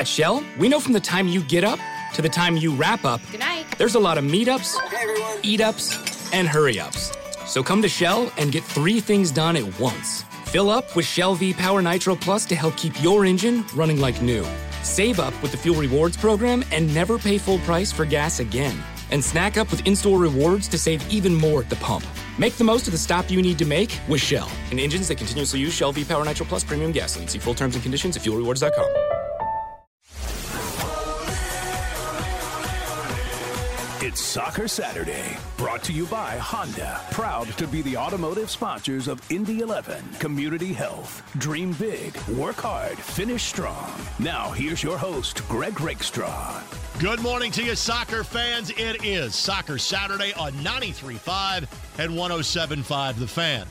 At Shell, we know from the time you get up to the time you wrap up, Good night. there's a lot of meetups, eat ups, and hurry ups. So come to Shell and get three things done at once. Fill up with Shell V Power Nitro Plus to help keep your engine running like new. Save up with the Fuel Rewards program and never pay full price for gas again. And snack up with in store rewards to save even more at the pump. Make the most of the stop you need to make with Shell. And engines that continuously use Shell V Power Nitro Plus premium gasoline. See full terms and conditions at fuelrewards.com. It's Soccer Saturday, brought to you by Honda. Proud to be the automotive sponsors of Indy 11, Community Health. Dream big, work hard, finish strong. Now, here's your host, Greg Rakestraw. Good morning to you, soccer fans. It is Soccer Saturday on 93.5 and 107.5 The Fan.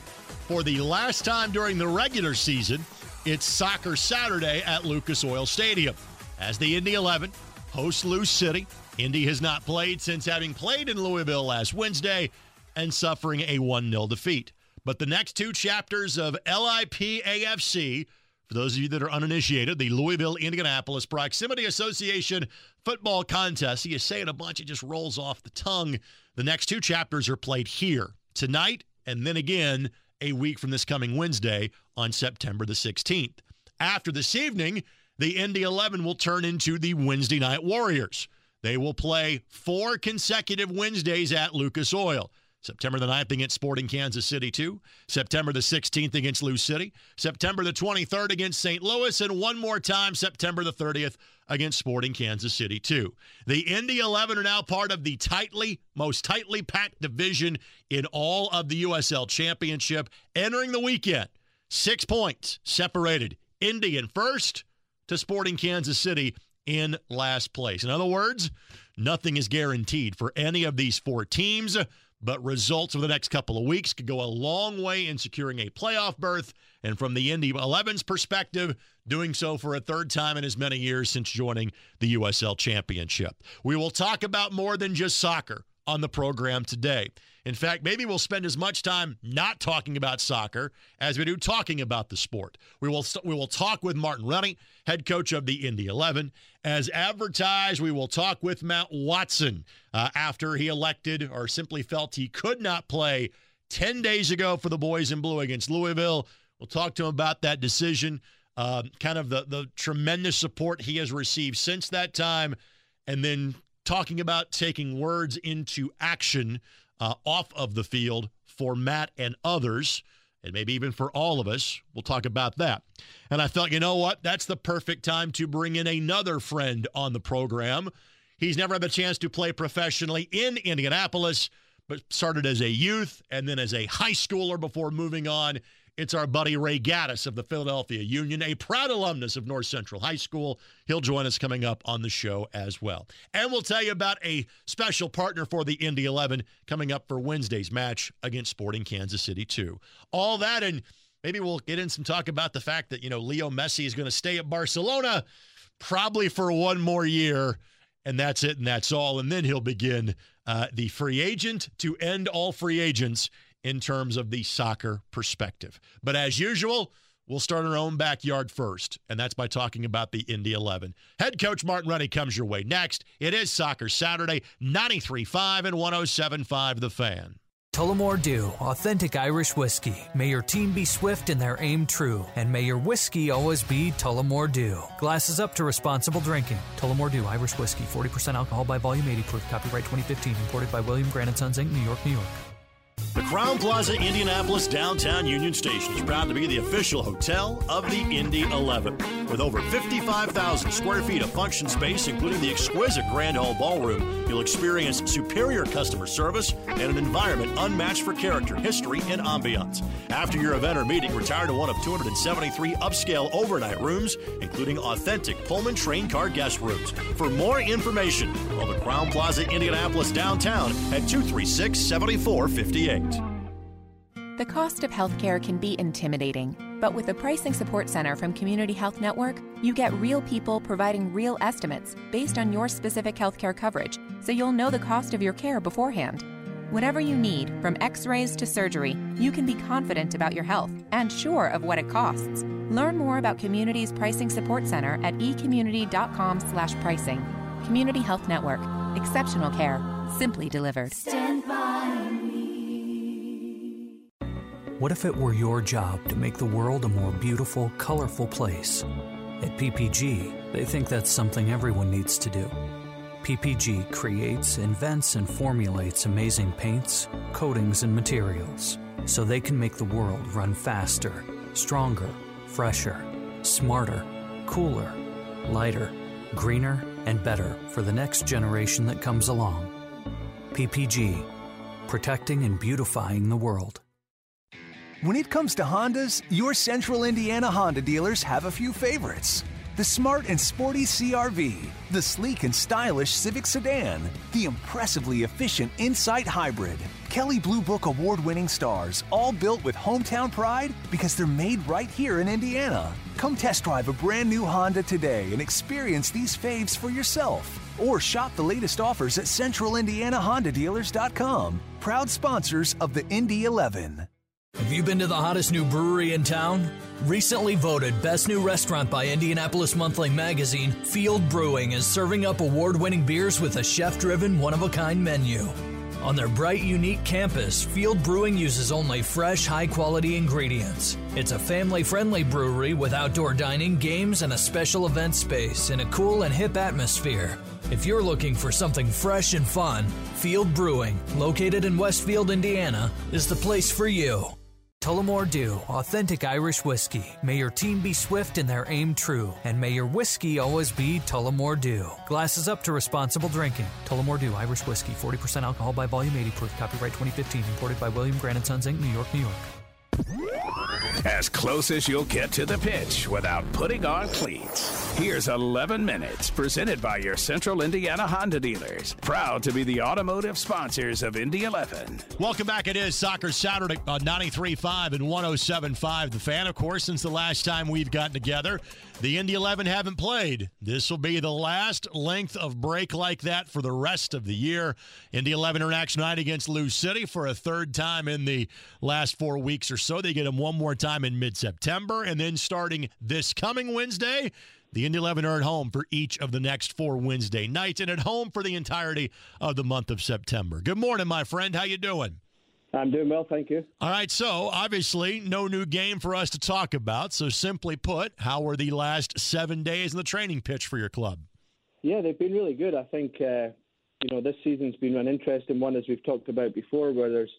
For the last time during the regular season, it's Soccer Saturday at Lucas Oil Stadium. As the Indy 11 hosts Lou City, Indy has not played since having played in Louisville last Wednesday and suffering a 1 0 defeat. But the next two chapters of LIP AFC for those of you that are uninitiated, the Louisville Indianapolis Proximity Association football contest. You say it a bunch, it just rolls off the tongue. The next two chapters are played here tonight and then again a week from this coming Wednesday on September the 16th. After this evening, the Indy 11 will turn into the Wednesday Night Warriors. They will play four consecutive Wednesdays at Lucas Oil. September the 9th against Sporting Kansas City 2, September the 16th against Lou City, September the 23rd against St. Louis, and one more time September the 30th against Sporting Kansas City 2. The Indy 11 are now part of the tightly, most tightly packed division in all of the USL Championship, entering the weekend. Six points separated Indy in first to Sporting Kansas City in last place. In other words, nothing is guaranteed for any of these four teams but results over the next couple of weeks could go a long way in securing a playoff berth. And from the Indy 11's perspective, doing so for a third time in as many years since joining the USL Championship. We will talk about more than just soccer on the program today. In fact, maybe we'll spend as much time not talking about soccer as we do talking about the sport. We will we will talk with Martin Rennie, head coach of the Indy 11. As advertised, we will talk with Matt Watson uh, after he elected or simply felt he could not play 10 days ago for the boys in blue against Louisville. We'll talk to him about that decision, uh, kind of the, the tremendous support he has received since that time, and then talking about taking words into action uh, off of the field for Matt and others, and maybe even for all of us. We'll talk about that. And I thought, you know what? That's the perfect time to bring in another friend on the program. He's never had the chance to play professionally in Indianapolis, but started as a youth and then as a high schooler before moving on it's our buddy Ray Gaddis of the Philadelphia Union, a proud alumnus of North Central High School. He'll join us coming up on the show as well. And we'll tell you about a special partner for the Indy 11 coming up for Wednesday's match against Sporting Kansas City 2. All that, and maybe we'll get in some talk about the fact that, you know, Leo Messi is going to stay at Barcelona probably for one more year. And that's it, and that's all. And then he'll begin uh, the free agent to end all free agents in terms of the soccer perspective. But as usual, we'll start our own backyard first, and that's by talking about the Indy 11. Head coach Martin Rennie comes your way next. It is Soccer Saturday, 93.5 and 107.5 The Fan. Tullamore Dew, authentic Irish whiskey. May your team be swift and their aim true, and may your whiskey always be Tullamore Dew. Glasses up to responsible drinking. Tullamore Dew, Irish whiskey, 40% alcohol by volume, 80 proof. Copyright 2015, imported by William Grant & Sons Inc., New York, New York. The Crowne Plaza Indianapolis downtown Union Station is proud to be the official hotel of the Indy 11. With over 55,000 square feet of function space, including the exquisite Grand Hall Ballroom, you'll experience superior customer service and an environment unmatched for character, history, and ambiance. After your event or meeting, retire to one of 273 upscale overnight rooms, including authentic Pullman train car guest rooms. For more information, call the Crowne Plaza Indianapolis downtown at 236 7458. The cost of healthcare can be intimidating, but with the Pricing Support Center from Community Health Network, you get real people providing real estimates based on your specific healthcare coverage, so you'll know the cost of your care beforehand. Whatever you need, from x rays to surgery, you can be confident about your health and sure of what it costs. Learn more about Community's Pricing Support Center at ecommunity.com/slash pricing. Community Health Network. Exceptional care. Simply delivered. Stand by me. What if it were your job to make the world a more beautiful, colorful place? At PPG, they think that's something everyone needs to do. PPG creates, invents, and formulates amazing paints, coatings, and materials so they can make the world run faster, stronger, fresher, smarter, cooler, lighter, greener, and better for the next generation that comes along. PPG, protecting and beautifying the world. When it comes to Hondas, your Central Indiana Honda dealers have a few favorites the smart and sporty CRV, the sleek and stylish Civic Sedan, the impressively efficient Insight Hybrid. Kelley Blue Book award winning stars, all built with hometown pride because they're made right here in Indiana. Come test drive a brand new Honda today and experience these faves for yourself. Or shop the latest offers at centralindianahondadealers.com. Proud sponsors of the Indy 11. Have you been to the hottest new brewery in town? Recently voted Best New Restaurant by Indianapolis Monthly Magazine, Field Brewing is serving up award winning beers with a chef driven, one of a kind menu. On their bright, unique campus, Field Brewing uses only fresh, high quality ingredients. It's a family friendly brewery with outdoor dining, games, and a special event space in a cool and hip atmosphere. If you're looking for something fresh and fun, Field Brewing, located in Westfield, Indiana, is the place for you. Tullamore Dew, authentic Irish whiskey. May your team be swift and their aim true, and may your whiskey always be Tullamore Dew. Glasses up to responsible drinking. Tullamore Dew Irish whiskey, 40% alcohol by volume, 80 proof. Copyright 2015, imported by William Grant & Sons Inc., New York, New York. As close as you'll get to the pitch without putting on cleats. Here's 11 minutes presented by your Central Indiana Honda dealers. Proud to be the automotive sponsors of Indy 11. Welcome back. It is Soccer Saturday uh, on 93.5 and 107.5. The fan, of course, since the last time we've gotten together. The Indy 11 haven't played. This will be the last length of break like that for the rest of the year. Indy 11 are next night against Lou City for a third time in the last four weeks or so. They get them one more time in mid September. And then starting this coming Wednesday, the Indy 11 are at home for each of the next four Wednesday nights and at home for the entirety of the month of September. Good morning, my friend. How you doing? I'm doing well, thank you. All right, so obviously no new game for us to talk about. So simply put, how were the last seven days in the training pitch for your club? Yeah, they've been really good. I think uh, you know this season's been an interesting one, as we've talked about before, where there's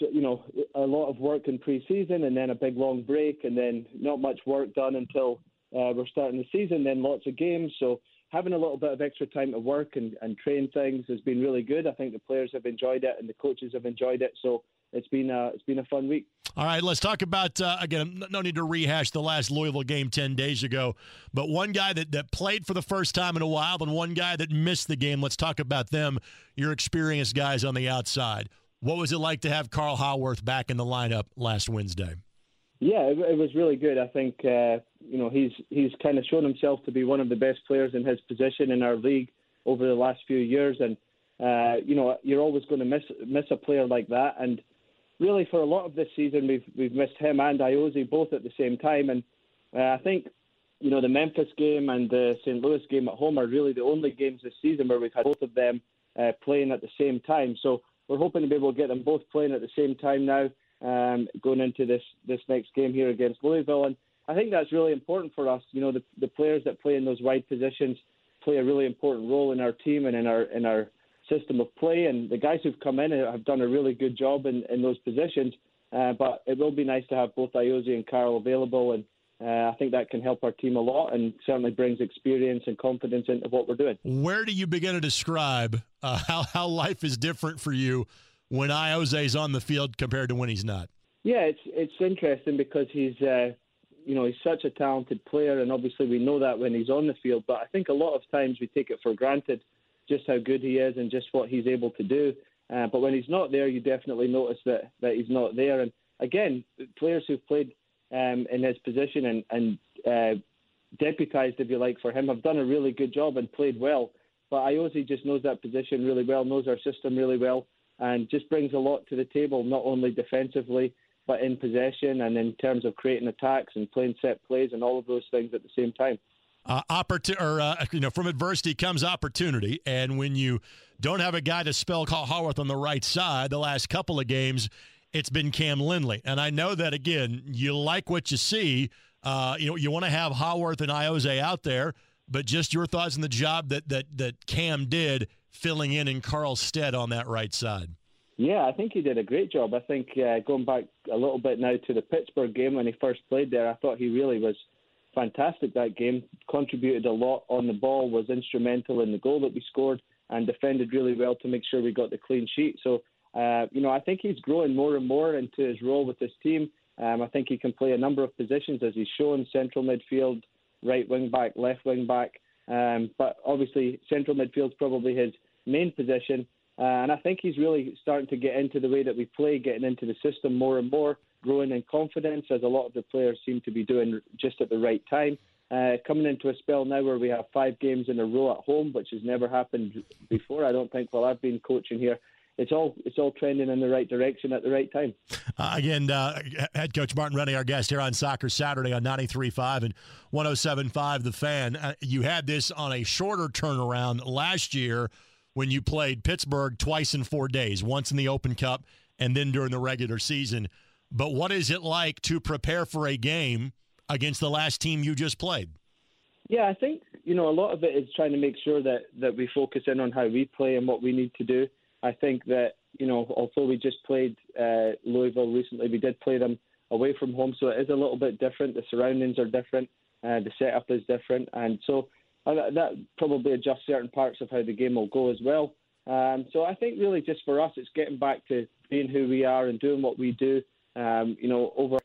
you know a lot of work in pre-season and then a big long break, and then not much work done until uh, we're starting the season. Then lots of games, so having a little bit of extra time to work and, and train things has been really good. I think the players have enjoyed it and the coaches have enjoyed it. So it's been a, it's been a fun week. All right, let's talk about uh, again. No need to rehash the last Louisville game ten days ago, but one guy that that played for the first time in a while, and one guy that missed the game. Let's talk about them. Your experienced guys on the outside. What was it like to have Carl Haworth back in the lineup last Wednesday? Yeah, it, it was really good. I think uh, you know he's he's kind of shown himself to be one of the best players in his position in our league over the last few years, and uh, you know you're always going to miss miss a player like that, and really for a lot of this season, we've we've missed him and Ayoze both at the same time, and uh, I think you know the Memphis game and the St. Louis game at home are really the only games this season where we've had both of them uh, playing at the same time. So we're hoping to be able to get them both playing at the same time now, um, going into this this next game here against Louisville, and I think that's really important for us. You know, the the players that play in those wide positions play a really important role in our team and in our in our system of play. And the guys who've come in have done a really good job in, in those positions. Uh, but it will be nice to have both Ayoze and Carl available, and uh, I think that can help our team a lot, and certainly brings experience and confidence into what we're doing. Where do you begin to describe uh, how how life is different for you when is on the field compared to when he's not? Yeah, it's it's interesting because he's uh, you know he's such a talented player, and obviously we know that when he's on the field. But I think a lot of times we take it for granted just how good he is and just what he's able to do. Uh, but when he's not there, you definitely notice that, that he's not there. And again, players who've played um, in his position and, and uh, deputised, if you like, for him have done a really good job and played well. But Ayoze just knows that position really well, knows our system really well, and just brings a lot to the table, not only defensively but in possession and in terms of creating attacks and playing set plays and all of those things at the same time. Uh, opportunity, or uh, you know, from adversity comes opportunity, and when you don't have a guy to spell Carl Haworth on the right side, the last couple of games, it's been Cam Lindley, and I know that again, you like what you see. Uh, you know, you want to have Haworth and Ayoze out there, but just your thoughts on the job that that that Cam did filling in in Carl's stead on that right side. Yeah, I think he did a great job. I think uh, going back a little bit now to the Pittsburgh game when he first played there, I thought he really was fantastic that game. Contributed a lot on the ball, was instrumental in the goal that we scored, and defended really well to make sure we got the clean sheet. So, uh, you know, I think he's growing more and more into his role with this team. Um, I think he can play a number of positions as he's shown central midfield, right wing back, left wing back. Um, but obviously, central midfield's probably his main position. Uh, and I think he's really starting to get into the way that we play, getting into the system more and more, growing in confidence, as a lot of the players seem to be doing just at the right time. Uh, coming into a spell now where we have five games in a row at home, which has never happened before. I don't think while I've been coaching here. It's all it's all trending in the right direction at the right time. Uh, again, uh, head coach Martin Rennie, our guest here on Soccer Saturday on 93.5 and 107.5 The Fan. Uh, you had this on a shorter turnaround last year when you played Pittsburgh twice in four days, once in the Open Cup and then during the regular season. But what is it like to prepare for a game against the last team you just played? Yeah, I think you know a lot of it is trying to make sure that that we focus in on how we play and what we need to do. I think that you know although we just played uh, Louisville recently, we did play them away from home, so it is a little bit different. The surroundings are different, uh, the setup is different, and so and that probably adjusts certain parts of how the game will go as well. Um, so I think really just for us, it's getting back to being who we are and doing what we do. Um, you know, over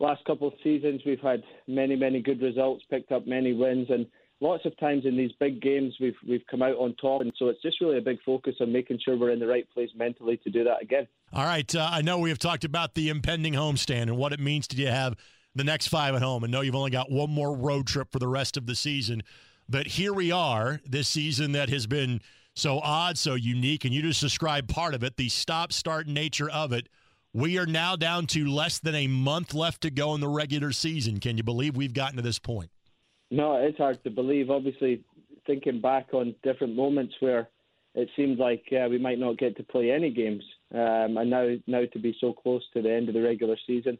last couple of seasons, we've had many, many good results, picked up many wins, and lots of times in these big games, we've we've come out on top. And so it's just really a big focus on making sure we're in the right place mentally to do that again. All right, uh, I know we have talked about the impending homestand and what it means to you have the next five at home, and know you've only got one more road trip for the rest of the season. But here we are this season that has been so odd, so unique, and you just described part of it the stop start nature of it. We are now down to less than a month left to go in the regular season. Can you believe we've gotten to this point? No, it's hard to believe. Obviously, thinking back on different moments where it seemed like uh, we might not get to play any games, um, and now now to be so close to the end of the regular season,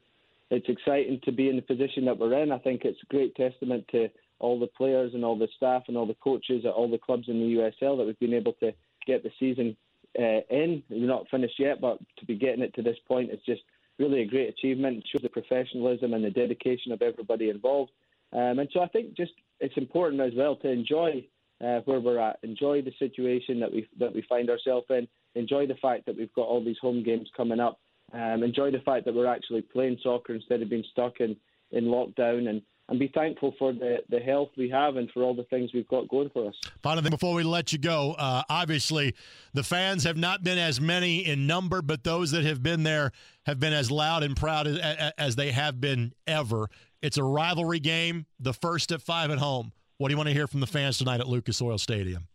it's exciting to be in the position that we're in. I think it's a great testament to all the players and all the staff and all the coaches at all the clubs in the USL that we've been able to get the season uh, in. We're not finished yet, but to be getting it to this point is just really a great achievement. It shows the professionalism and the dedication of everybody involved. Um, and so I think just it's important as well to enjoy uh, where we're at, enjoy the situation that we that we find ourselves in, enjoy the fact that we've got all these home games coming up, um, enjoy the fact that we're actually playing soccer instead of being stuck in in lockdown and and be thankful for the, the health we have and for all the things we've got going for us. Final thing before we let you go, uh, obviously the fans have not been as many in number, but those that have been there have been as loud and proud as, as they have been ever. It's a rivalry game, the first at five at home. What do you want to hear from the fans tonight at Lucas Oil Stadium?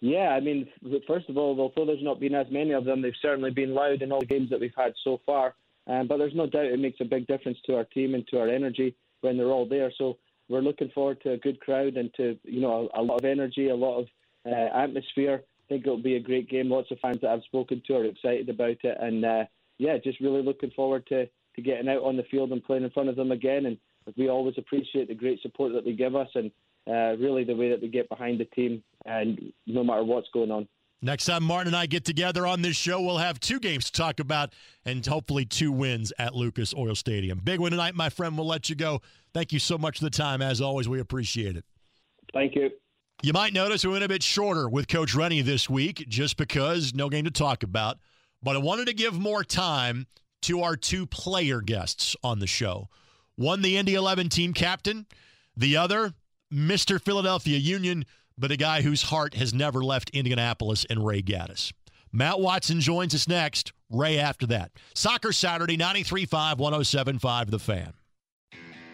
Yeah, I mean, first of all, although there's not been as many of them, they've certainly been loud in all the games that we've had so far. Um, but there's no doubt it makes a big difference to our team and to our energy when they're all there. So we're looking forward to a good crowd and to you know a, a lot of energy, a lot of uh, atmosphere. I think it'll be a great game. Lots of fans that I've spoken to are excited about it, and uh, yeah, just really looking forward to to getting out on the field and playing in front of them again. And we always appreciate the great support that they give us, and uh, really the way that they get behind the team, and no matter what's going on. Next time Martin and I get together on this show, we'll have two games to talk about and hopefully two wins at Lucas Oil Stadium. Big win tonight, my friend. We'll let you go. Thank you so much for the time. As always, we appreciate it. Thank you. You might notice we went a bit shorter with Coach Rennie this week just because no game to talk about. But I wanted to give more time to our two player guests on the show. One, the Indy 11 team captain, the other, Mr. Philadelphia Union but a guy whose heart has never left Indianapolis and Ray Gaddis. Matt Watson joins us next. Ray after that. Soccer Saturday, 93.5, 107.5, The Fan.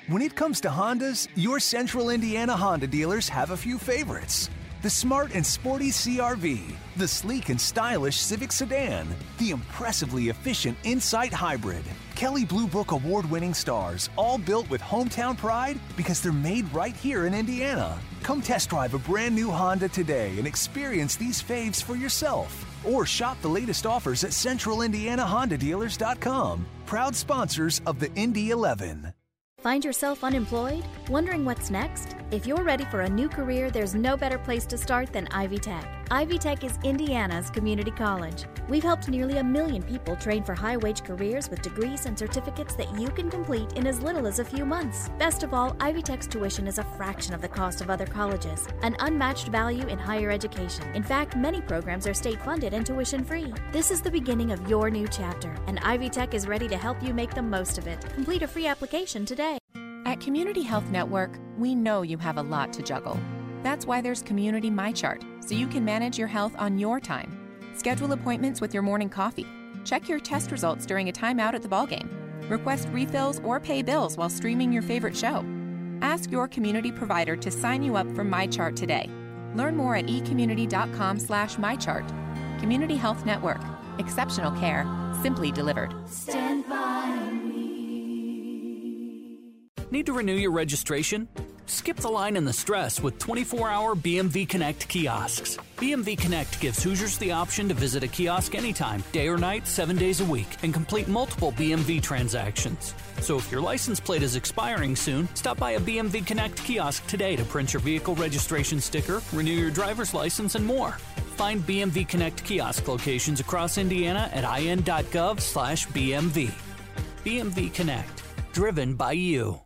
When it comes to Hondas, your central Indiana Honda dealers have a few favorites. the smart and sporty CRV, the sleek and stylish Civic sedan, the impressively efficient Insight Hybrid. Kelley Blue Book award winning stars, all built with hometown pride because they're made right here in Indiana. Come test drive a brand new Honda today and experience these faves for yourself. Or shop the latest offers at centralindianahondadealers.com. Proud sponsors of the Indy 11. Find yourself unemployed? Wondering what's next? If you're ready for a new career, there's no better place to start than Ivy Tech. Ivy Tech is Indiana's community college. We've helped nearly a million people train for high wage careers with degrees and certificates that you can complete in as little as a few months. Best of all, Ivy Tech's tuition is a fraction of the cost of other colleges, an unmatched value in higher education. In fact, many programs are state funded and tuition free. This is the beginning of your new chapter, and Ivy Tech is ready to help you make the most of it. Complete a free application today. At Community Health Network, we know you have a lot to juggle. That's why there's Community MyChart, so you can manage your health on your time. Schedule appointments with your morning coffee. Check your test results during a timeout at the ballgame. Request refills or pay bills while streaming your favorite show. Ask your community provider to sign you up for MyChart today. Learn more at ecommunity.com slash mychart. Community Health Network. Exceptional care, simply delivered. Stand by. Need to renew your registration? Skip the line and the stress with 24 hour BMV Connect kiosks. BMV Connect gives Hoosiers the option to visit a kiosk anytime, day or night, seven days a week, and complete multiple BMV transactions. So if your license plate is expiring soon, stop by a BMV Connect kiosk today to print your vehicle registration sticker, renew your driver's license, and more. Find BMV Connect kiosk locations across Indiana at in.gov/bmv. BMV Connect, driven by you.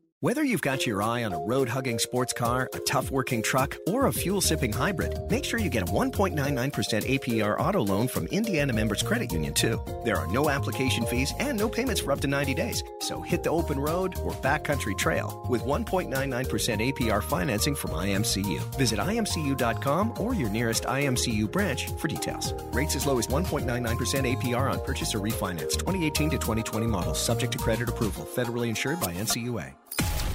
Whether you've got your eye on a road hugging sports car, a tough working truck, or a fuel sipping hybrid, make sure you get a 1.99% APR auto loan from Indiana Members Credit Union, too. There are no application fees and no payments for up to 90 days. So hit the open road or backcountry trail with 1.99% APR financing from IMCU. Visit imcu.com or your nearest IMCU branch for details. Rates as low as 1.99% APR on purchase or refinance. 2018 to 2020 models, subject to credit approval. Federally insured by NCUA.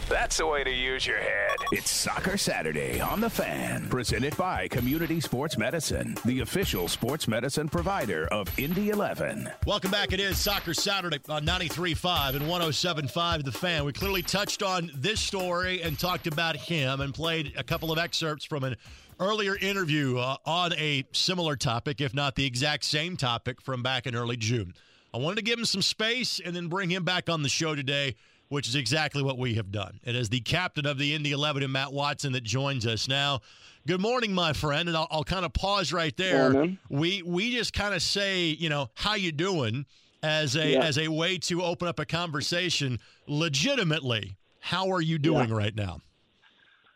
That's the way to use your head. It's Soccer Saturday on The Fan, presented by Community Sports Medicine, the official sports medicine provider of Indy 11. Welcome back. It is Soccer Saturday on 93.5 and 107.5 The Fan. We clearly touched on this story and talked about him and played a couple of excerpts from an earlier interview uh, on a similar topic, if not the exact same topic from back in early June. I wanted to give him some space and then bring him back on the show today which is exactly what we have done. It is the captain of the Indy 11 and Matt Watson that joins us now. Good morning, my friend, and I'll, I'll kind of pause right there. Morning. We we just kind of say, you know, how you doing as a Yeah. as a way to open up a conversation legitimately. How are you doing right now?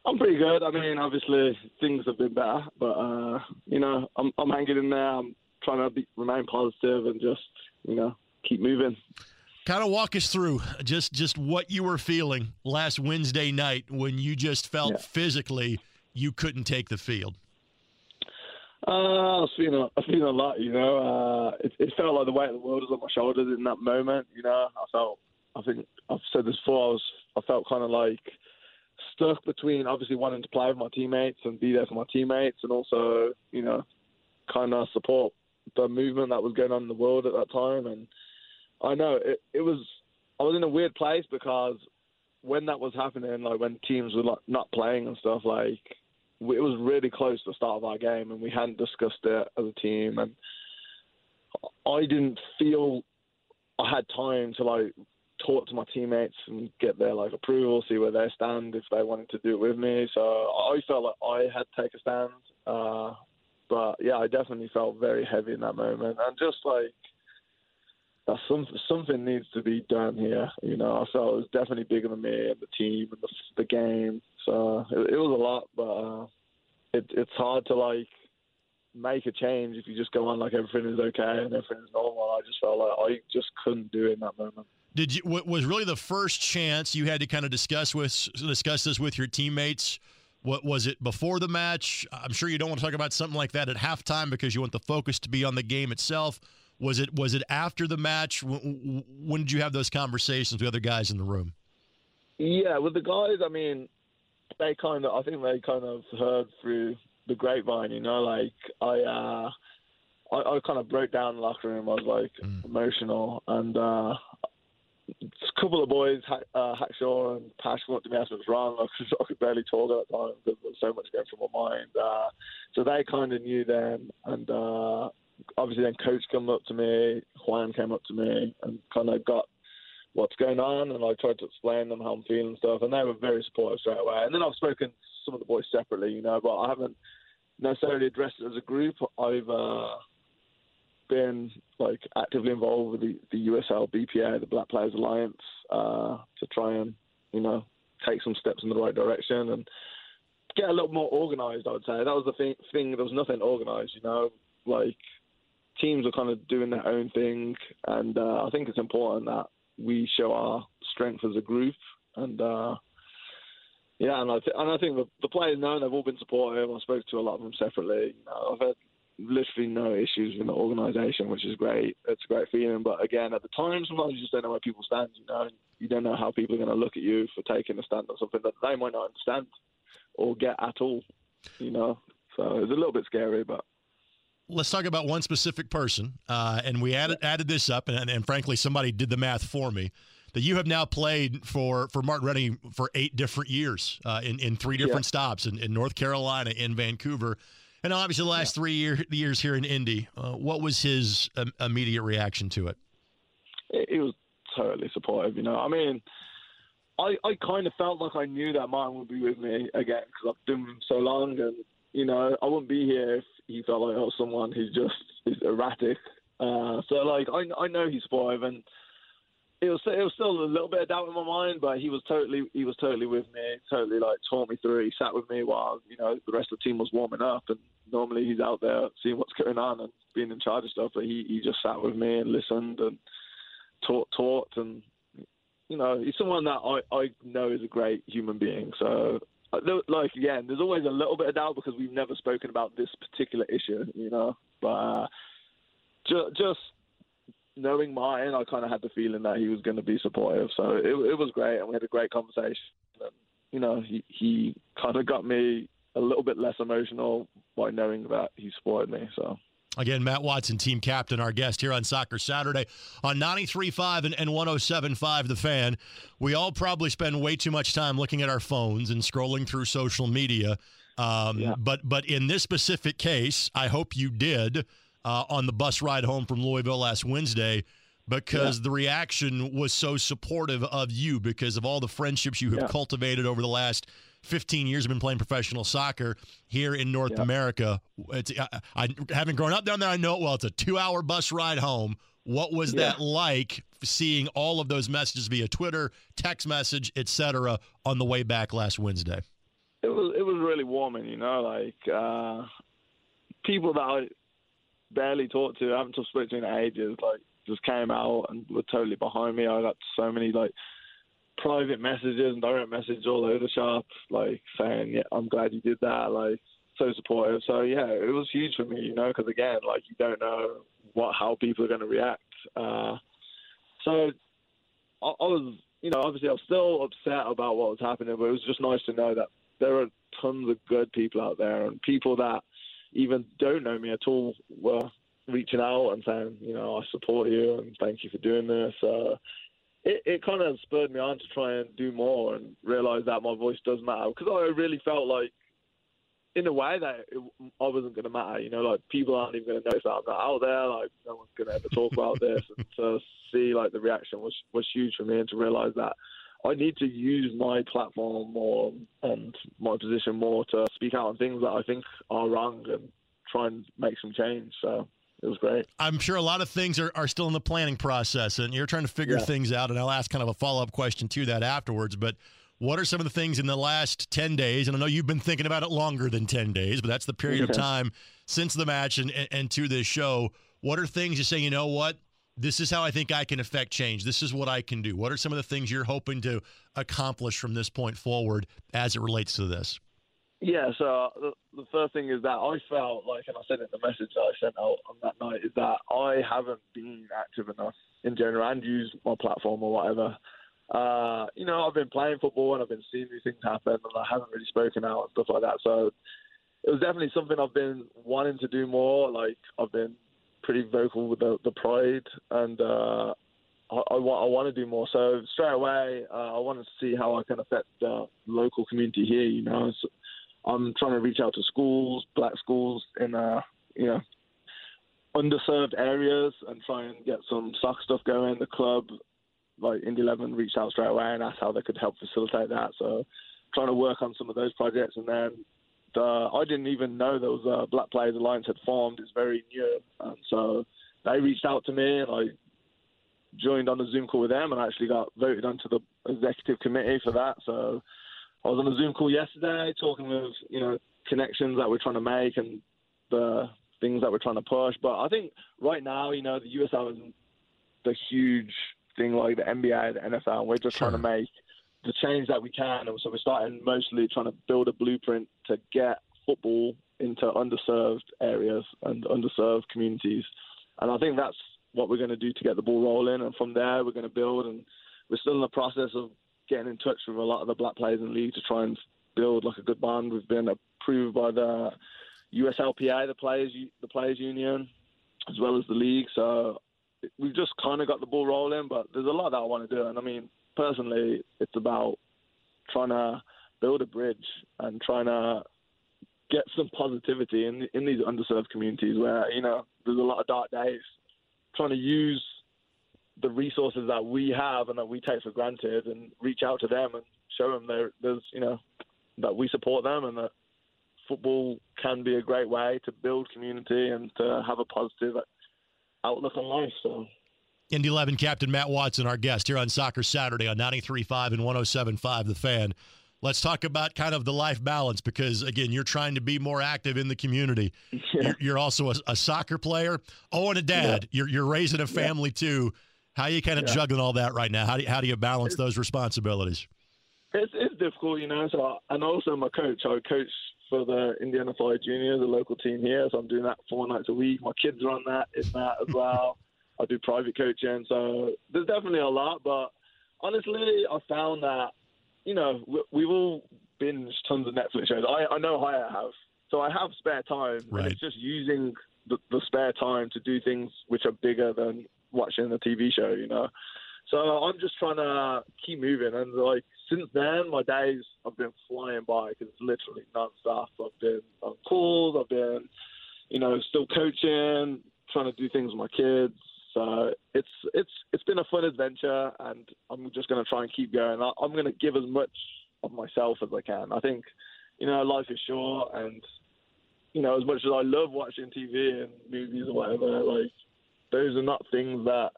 I'm pretty good. I mean, obviously things have been better, but uh, you know, I'm I'm hanging in there. I'm trying to be, remain positive and just you know keep moving. Kind of walk us through just just what you were feeling last Wednesday night when you just felt Yeah. physically you couldn't take the field. Uh, I was feeling, a- I was feeling a lot, you know. Uh, it, it felt like the weight of the world was on my shoulders in that moment, you know. I felt, I think I've said this before. I was, I felt kind of like stuck between obviously wanting to play with my teammates and be there for my teammates, and also, you know, kind of support the movement that was going on in the world at that time. And I know it, it was, I was in a weird place because when that was happening, like when teams were like not playing and stuff, like we- it was really close to the start of our game, and we hadn't discussed it as a team, and I didn't feel I had time to like talk to my teammates and get their like approval, see where they stand, if they wanted to do it with me. So I felt like I had to take a stand. Uh, but yeah, I definitely felt very heavy in that moment, and just like that some, something needs to be done here. You know, I felt it was definitely bigger than me and the team and the, the game. So it, it was a lot, but uh, it, it's hard to like make a change if you just go on like everything is okay and everything is normal. I just felt like I just couldn't do it in that moment. Did you was really the first chance you had to kind of discuss with discuss this with your teammates? What was it before the match? I'm sure you don't want to talk about something like that at halftime because you want the focus to be on the game itself. Was it was it after the match? When, when did you have those conversations with other guys in the room? Yeah, with the guys, I mean, they kind of I think they kind of heard through the grapevine, you know, like I uh I, I kind of broke down in the locker room. I was like mm. emotional and uh a couple of boys, uh, Hackshaw and Pash, went to me asked me what's wrong. I could barely talk at that time because there was so much going through my mind. Uh, so they kind of knew then, and uh, obviously then coach came up to me, Juan came up to me, and kind of got what's going on, and I tried to explain them how I'm feeling and stuff, and they were very supportive straight away. And then I've spoken to some of the boys separately, you know, but I haven't necessarily addressed it as a group. I've uh, been like actively involved with the, the USL BPA, the Black Players Alliance, uh, to try and you know take some steps in the right direction and get a little more organised. I would say that was the thing. Thing there was nothing organised. You know, like teams are kind of doing their own thing, and uh, I think it's important that we show our strength as a group. And uh, yeah, and I th- and I think the, the players know they've all been supportive. I spoke to a lot of them separately. You know, I've had literally no issues with the organisation, which is great. It's a great feeling. But again, at the time, sometimes you just don't know where people stand. You know, you don't know how people are going to look at you for taking a stand on something that they might not understand or get at all. You know, so it's a little bit scary, but let's talk about one specific person. Uh, and we added added this up, and, and, frankly, somebody did the math for me. That you have now played for for Martin Rennie for eight different years uh, in in three different yeah. stops in, in North Carolina, in Vancouver, and obviously the last yeah. three year, years here in Indy. Uh, what was his um, immediate reaction to it? He was totally supportive. You know, I mean. I, I kind of felt like I knew that Martin would be with me again because I've done him so long, and you know I wouldn't be here if he felt like oh someone who's just is erratic. Uh, so like I I know he's five and it was it was still a little bit of doubt in my mind, but he was totally he was totally with me, totally like taught me through. He sat with me while you know the rest of the team was warming up, and normally he's out there seeing what's going on and being in charge of stuff, but he he just sat with me and listened and taught taught and you know he's someone that I I know is a great human being. So like again, there's always a little bit of doubt because we've never spoken about this particular issue, you know. But uh, ju- just knowing Martin, I kind of had the feeling that he was going to be supportive. So it, it was great, and we had a great conversation. And, you know, he he kind of got me a little bit less emotional by knowing that he supported me. So. Again, Matt Watson, team captain, our guest here on Soccer Saturday on 93.5 and, and 107.5 The Fan. We all probably spend way too much time looking at our phones and scrolling through social media. Um, yeah. But but in this specific case, I hope you did uh, on the bus ride home from Louisville last Wednesday because yeah. the reaction was so supportive of you because of all the friendships you have yeah. cultivated over the last – 15 years I've been playing professional soccer here in North. America. It's I, I, haven't grown up down there. I know it well. It's a two-hour bus ride home. What was yeah. that like seeing all of those messages via Twitter, text message, etc., on the way back last Wednesday? It was it was really warming, you know, like uh, people that I barely talked to, I haven't talked to in ages, like just came out and were totally behind me. I got so many like private messages and direct messages all over the shop, like saying, "Yeah, I'm glad you did that." Like so supportive. So yeah, it was huge for me, you know, because again, like you don't know what how people are going to react. Uh, so I, I was, you know, obviously I was still upset about what was happening, but it was just nice to know that there are tons of good people out there and people that even don't know me at all were reaching out and saying, you know, I support you and thank you for doing this. Uh, it, it kind of spurred me on to try and do more and realize that my voice does matter because I really felt like, in a way, that it, I wasn't going to matter. You know, like people aren't even going to notice that I'm not out there. Like no one's going to ever talk about this. And to see like the reaction was was huge for me, and to realize that I need to use my platform more and my position more to speak out on things that I think are wrong and try and make some change. So it was great. I'm sure a lot of things are, are still in the planning process, and you're trying to figure yeah. things out. And I'll ask kind of a follow up question to that afterwards. But What are some of the things in the last 10 days? And I know you've been thinking about it longer than 10 days, but that's the period of time since the match and, and, and to this show. What are things you say, you know what? This is how I think I can affect change. This is what I can do. What are some of the things you're hoping to accomplish from this point forward as it relates to this? Yeah, so the, the first thing is that I felt like, and I said in the message that I sent out on that night, is that I haven't been active enough in general and used my platform or whatever. Uh, you know, I've been playing football and I've been seeing these things happen, and I haven't really spoken out and stuff like that. So it was definitely something I've been wanting to do more. Like I've been pretty vocal with the, the pride, and uh, I, I, I want to do more. So straight away, uh, I wanted to see how I can affect the local community here. You know, I'm trying to reach out to schools, black schools in uh, you know underserved areas, and try and get some soccer stuff going. The club, like Indy 11, reached out straight away and asked how they could help facilitate that. So trying to work on some of those projects, and then the, I didn't even know there was a Black Players Alliance had formed. It's very new, and so they reached out to me, and I joined on a Zoom call with them, and actually got voted onto the executive committee for that. So I was on a Zoom call yesterday talking with you know connections that we're trying to make and the things that we're trying to push. But I think right now, you know, the USL isn't the huge thing like the NBA, the NFL. And we're just sure. trying to make the change that we can. And so we're starting mostly trying to build a blueprint to get football into underserved areas and underserved communities. And I think that's what we're going to do to get the ball rolling. And from there, we're going to build. And we're still in the process of getting in touch with a lot of the black players in the league to try and build like a good bond. We've been approved by the USLPA, the players the players union, as well as the league. So we've just kind of got the ball rolling. But there's a lot that I want to do, and I mean, personally, it's about trying to build a bridge and trying to get some positivity in in these underserved communities where you know there's a lot of dark days. Trying to use the resources that we have and that we take for granted and reach out to them and show them there, there's you know that we support them and that football can be a great way to build community and to have a positive outlook on life. So. Indy 11 captain Matt Watson, our guest here on Soccer Saturday on 93.5 and 107.5 The Fan. Let's talk about kind of the life balance because, again, you're trying to be more active in the community. Yeah. You're, you're, also a, a, soccer player. Oh, and a dad. Yeah. You're, you're raising a family yeah. too. How are you kind of juggling all that right now? How do you, how do you balance those responsibilities? It's, it's difficult, you know. So, and also my coach. I coach for the Indiana Fire Juniors, the local team here. So I'm doing that four nights a week. My kids are on that in that as well. I do private coaching, so there's definitely a lot. But honestly, I found that you know we, have all binged tons of Netflix shows. I, I know I have, so I have spare time, right. and it's just using the, the spare time to do things which are bigger than watching a TV show. You know, so I'm just trying to keep moving, and like since then, my days have been flying by because it's literally non-stop. I've been on calls, I've been, you know, still coaching, trying to do things with my kids. So it's it's it's been a fun adventure, and I'm just going to try and keep going. I'm going to give as much of myself as I can. I think, you know, life is short, and you know, as much as I love watching TV and movies or whatever, like those are not things that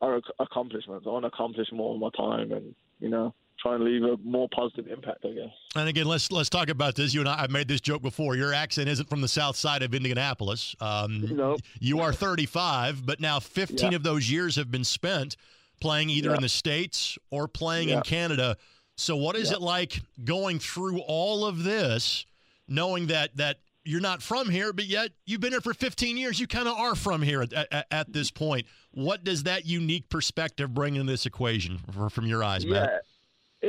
are accomplishments. I want to accomplish more of my time, and you know, try and leave a more positive impact, I guess. And again, let's let's talk about this. You and I, have made this joke before. Your accent isn't from the south side of Indianapolis. Um, nope. You are 35, but now 15 yeah. of those years have been spent playing either yeah. in the states or playing yeah. in Canada. So, what is it like going through all of this, knowing that that you're not from here, but yet you've been here for 15 years. You kind of are from here at, at, at, this point. What does that unique perspective bring in this equation from your eyes, Matt? Yeah.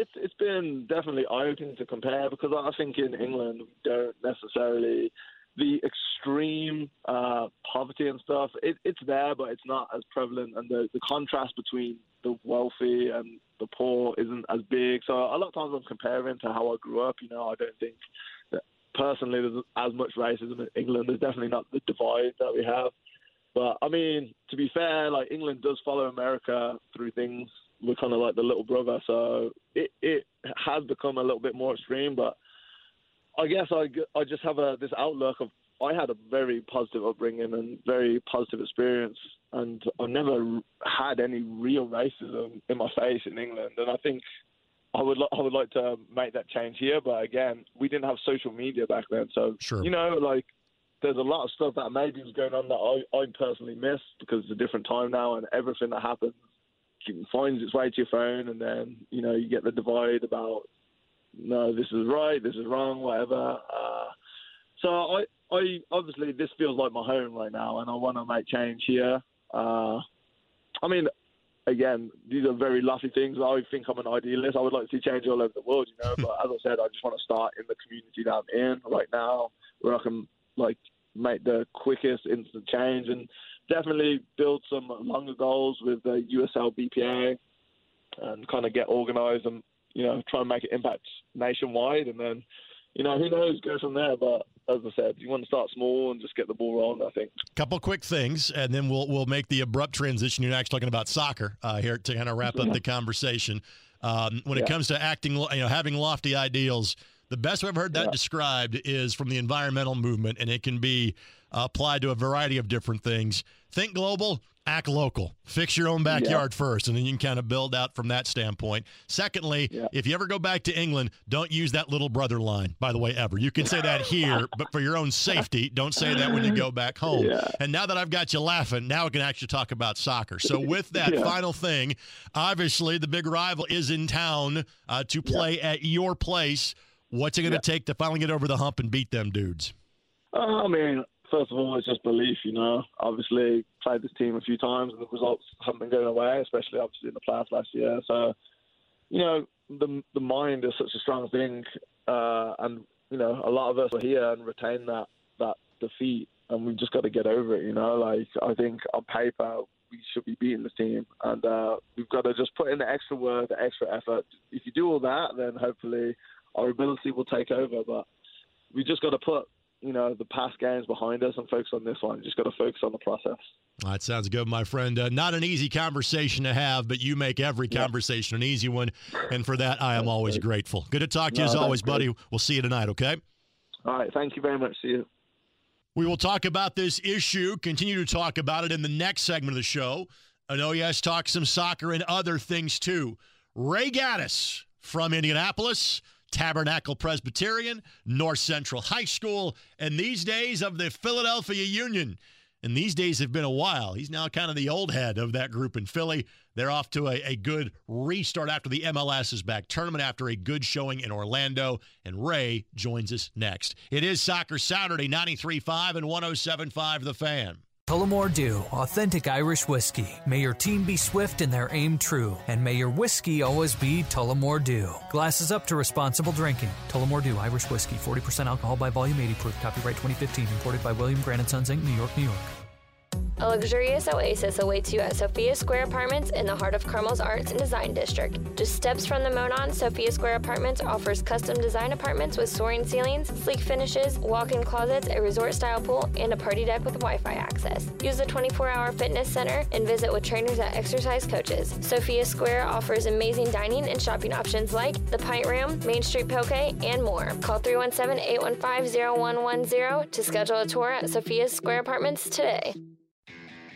It's it's been definitely eye opening to compare because I think in England we don't necessarily the extreme uh, poverty and stuff. It, it's there, but it's not as prevalent, and the the contrast between the wealthy and the poor isn't as big. So a lot of times I'm comparing to how I grew up. You know, I don't think personally there's as much racism in England. There's definitely not the divide that we have. But I mean, to be fair, like England does follow America through things we're kind of like the little brother. So it it has become a little bit more extreme, but I guess I, I just have a this outlook of I had a very positive upbringing and very positive experience, and I never had any real racism in my face in England. And I think I would I would like to make that change here, but again, we didn't have social media back then, so sure. you know, like there's a lot of stuff that maybe was going on that I, I personally missed because it's a different time now, and everything that happens finds its way to your phone, and then you know you get the divide about no, this is right, this is wrong, whatever. Uh, so I, I obviously this feels like my home right now, and I want to make change here. Uh, I mean, again, these are very lofty things. I think I'm an idealist. I would like to see change all over the world, you know. but as I said, I just want to start in the community that I'm in right now, where I can like make the quickest instant change and definitely build some longer goals with the USL BPA and kind of get organized and you know try and make an impact nationwide and then you know who knows go from there but as I said, you want to start small and just get the ball rolling. I think. Couple quick things, and then we'll we'll make the abrupt transition. You're actually talking about soccer uh, here to kind of wrap up the conversation. Um, when it comes to acting, you know, having lofty ideals, the best way I've heard that yeah. described is from the environmental movement, and it can be applied to a variety of different things. Think global, act local. Fix your own backyard yeah. first, and then you can kind of build out from that standpoint. Secondly, yeah. if you ever go back to England, don't use that little brother line, by the way, ever. You can say that here, but for your own safety, don't say that when you go back home. Yeah. And now that I've got you laughing, now we can actually talk about soccer. So, with that final thing, obviously the big rival is in town uh, to play at your place. What's it going to take to finally get over the hump and beat them dudes? Oh, I mean, first of all, it's just belief. You know, obviously played this team a few times, and the results haven't been going away, especially obviously in the playoffs last year. So, you know, the the mind is such a strong thing, uh, and you know, a lot of us are here and retain that that defeat, and we've just got to get over it. You know, like I think on paper we should be beating the team, and uh, we've got to just put in the extra work, the extra effort. If you do all that, then hopefully our ability will take over. But we just got to put you know the past games behind us and focus on this one. Just got to focus on the process. That sounds good, my friend. Uh, not an easy conversation to have, but you make every yeah. conversation an easy one, and for that I am That's always great. grateful. Good to talk to no, you as always, great. buddy. We'll see you tonight. Okay. All right. Thank you very much. See you. We will talk about this issue. Continue to talk about it in the next segment of the show. I know yes, talk some soccer and other things too. Ray Gaddis from Indianapolis Tabernacle Presbyterian, North Central High School, and these days of the Philadelphia Union. And these days have been a while. He's now kind of the old head of that group in Philly. They're off to a, a good restart after the MLS is back tournament after a good showing in Orlando. And Ray joins us next. It is Soccer Saturday, 93.5 and 107.5 The Fan. Tullamore Dew, authentic Irish whiskey. May your team be swift and their aim true, and may your whiskey always be Tullamore Dew. Glasses up to responsible drinking. Tullamore Dew, Irish whiskey, 40% alcohol by volume, 80 proof. Copyright 2015, imported by William Grant & Sons Inc., New York, New York. A luxurious oasis awaits you at Sophia Square Apartments in the heart of Carmel's Arts and Design District. Just steps from the Monon, Sophia Square Apartments offers custom design apartments with soaring ceilings, sleek finishes, walk-in closets, a resort-style pool, and a party deck with Wi-Fi access. Use the 24-hour fitness center and visit with trainers at Exercise Coaches. Sophia Square offers amazing dining and shopping options like the Pint Room, Main Street Poke, and more. Call 317-815-0110 to schedule a tour at Sophia Square Apartments today.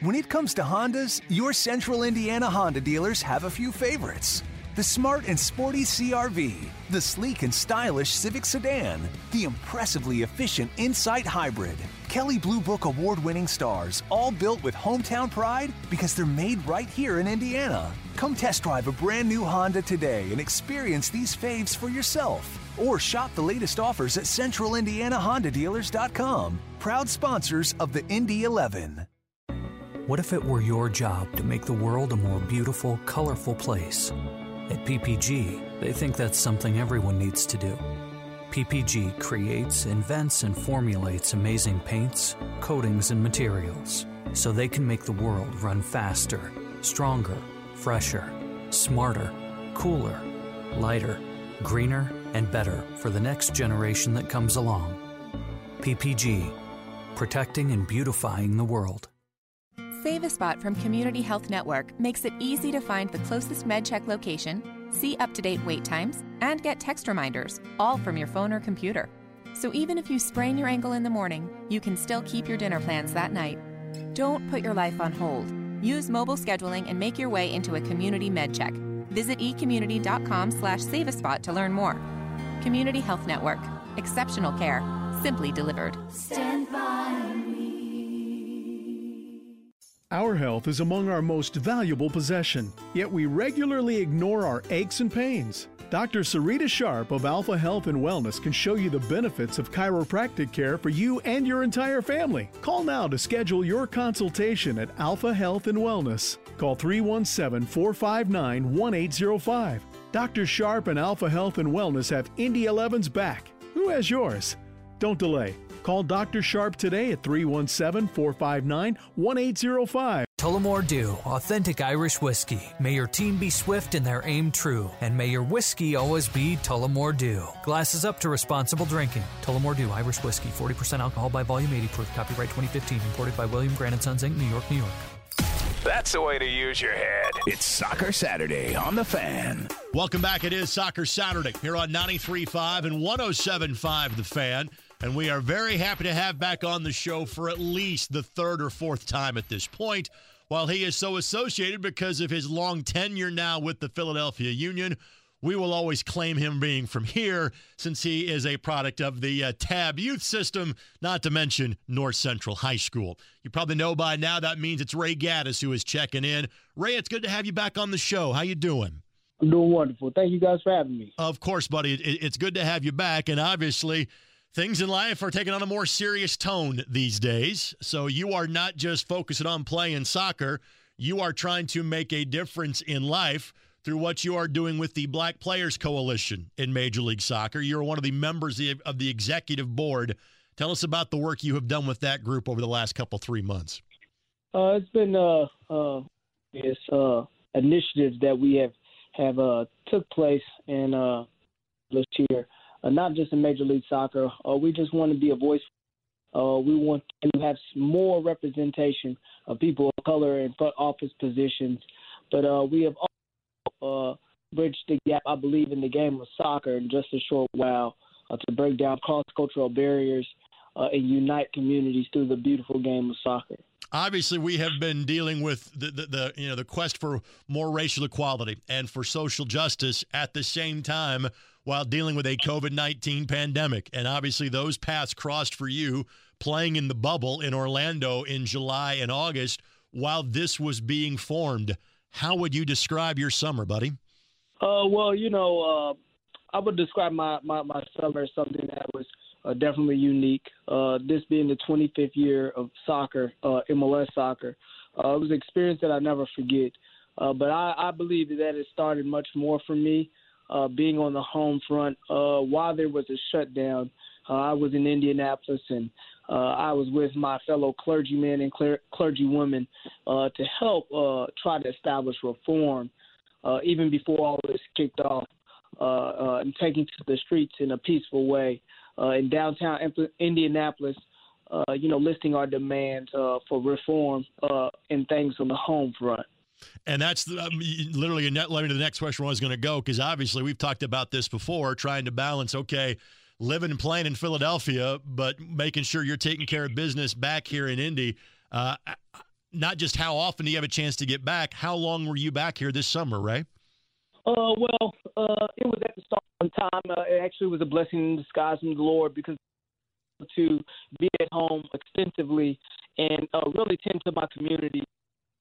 When it comes to Hondas, your central Indiana Honda dealers have a few favorites. The smart and sporty CRV, the sleek and stylish Civic sedan, the impressively efficient Insight Hybrid, Kelley Blue Book award winning stars, all built with hometown pride because they're made right here in Indiana. Come test drive a brand new Honda today and experience these faves for yourself. Or shop the latest offers at centralindianahondadealers.com. Proud sponsors of the Indy 11. What if it were your job to make the world a more beautiful, colorful place? At PPG, they think that's something everyone needs to do. PPG creates, invents, and formulates amazing paints, coatings, and materials so they can make the world run faster, stronger, fresher, smarter, cooler, lighter, greener, and better for the next generation that comes along. PPG, protecting and beautifying the world. Save a Spot from Community Health Network makes it easy to find the closest MedCheck location, see up to date wait times, and get text reminders, all from your phone or computer. So even if you sprain your ankle in the morning, you can still keep your dinner plans that night. Don't put your life on hold. Use mobile scheduling and make your way into a community MedCheck. Visit ecommunity.com slash save a spot to learn more. Community Health Network. Exceptional care. Simply delivered. Stand Our health is among our most valuable possession, yet we regularly ignore our aches and pains. Dr. Sarita Sharp of Alpha Health and Wellness can show you the benefits of chiropractic care for you and your entire family. Call now to schedule your consultation at Alpha Health and Wellness. Call 317 459 1805. Dr. Sharp and Alpha Health and Wellness have Indy 11's back. Who has yours? Don't delay. Call Dr. Sharp today at 317 459 1805. Tullamore Dew, authentic Irish whiskey. May your team be swift and their aim true, and may your whiskey always be Tullamore Dew. Glasses up to responsible drinking. Tullamore Dew Irish whiskey, 40% alcohol by volume, 80 proof. Copyright 2015, imported by William Grant and Sons Inc., New York, New York. That's the way to use your head. It's Soccer Saturday on the fan. Welcome back. It is Soccer Saturday here on 93.5 and 107.5 The Fan. And we are very happy to have back on the show for at least the third or fourth time at this point. While he is so associated because of his long tenure now with the Philadelphia Union, we will always claim him being from here since he is a product of the uh, TAB youth system, not to mention North Central High School. You probably know by now that means it's Ray Gaddis who is checking in. Ray, it's good to have you back on the show. How you doing? I'm doing wonderful. Thank you guys for having me. Of course, buddy. It, it's good to have you back, and obviously things in life are taking on a more serious tone these days. So you are not just focusing on playing soccer, you are trying to make a difference in life through what you are doing with the Black Players Coalition in Major League Soccer. You're one of the members of the executive board. Tell us about the work you have done with that group over the last couple three months. Uh, it's been uh, uh, uh, initiatives that we have have uh, took place in uh, this year, uh, not just in Major League Soccer. Uh, we just want to be a voice. Uh, we want to have more representation of people of color in front office positions, but uh, we have uh, bridge the gap, I believe, in the game of soccer in just a short while uh, to break down cross cultural barriers uh, and unite communities through the beautiful game of soccer. Obviously, we have been dealing with the, the, the, you know the quest for more racial equality and for social justice at the same time while dealing with a COVID nineteen pandemic, and obviously those paths crossed for you playing in the bubble in Orlando in July and August while this was being formed. How would you describe your summer, buddy? Uh, well, you know, uh, I would describe my, my, my summer as something that was uh, definitely unique. Uh, this being the 25th year of soccer, uh, MLS soccer, uh, it was an experience that I never forget. Uh, but I, I believe that it started much more for me uh, being on the home front. Uh, while there was a shutdown, uh, I was in Indianapolis and uh, I was with my fellow clergymen and cler- clergywomen uh, to help uh, try to establish reform uh, even before all this kicked off and taking to the streets in a peaceful way uh, in downtown Indianapolis. Uh, you know, listing our demands uh, for reform uh, and things on the home front. And that's the, um, literally net letter to the next question I was going to go because obviously we've talked about this before, trying to balance. Okay, living and playing in Philadelphia, but making sure you're taking care of business back here in Indy. Uh, not just how often do you have a chance to get back? How long were you back here this summer, Ray? Uh, well, uh, it was at the start of time. Uh, it actually was a blessing in disguise from the Lord because to be at home extensively and uh, really tend to my community.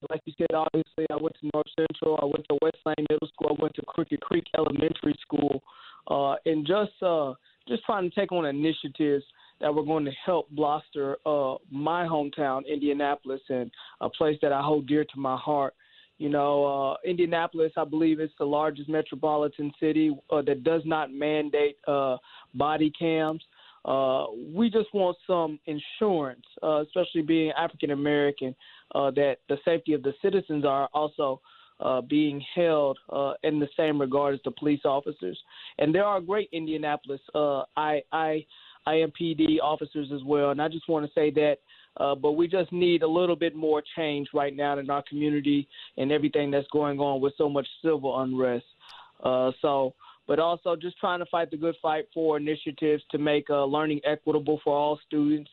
Like you said, obviously, I went to North Central, I went to Westlane Middle School, I went to Crooked Creek Elementary School, uh, and just uh, just trying to take on initiatives that were going to help bolster uh, my hometown, Indianapolis, and a place that I hold dear to my heart. You know, uh, Indianapolis, I believe, is the largest metropolitan city uh, that does not mandate uh, body cams. Uh, we just want some insurance, uh, especially being African American, uh, that the safety of the citizens are also uh, being held uh, in the same regard as the police officers. And there are great Indianapolis uh, I, I, IMPD officers as well. And I just want to say that. Uh, but we just need a little bit more change right now in our community and everything that's going on with so much civil unrest. Uh, so, but also just trying to fight the good fight for initiatives to make uh, learning equitable for all students.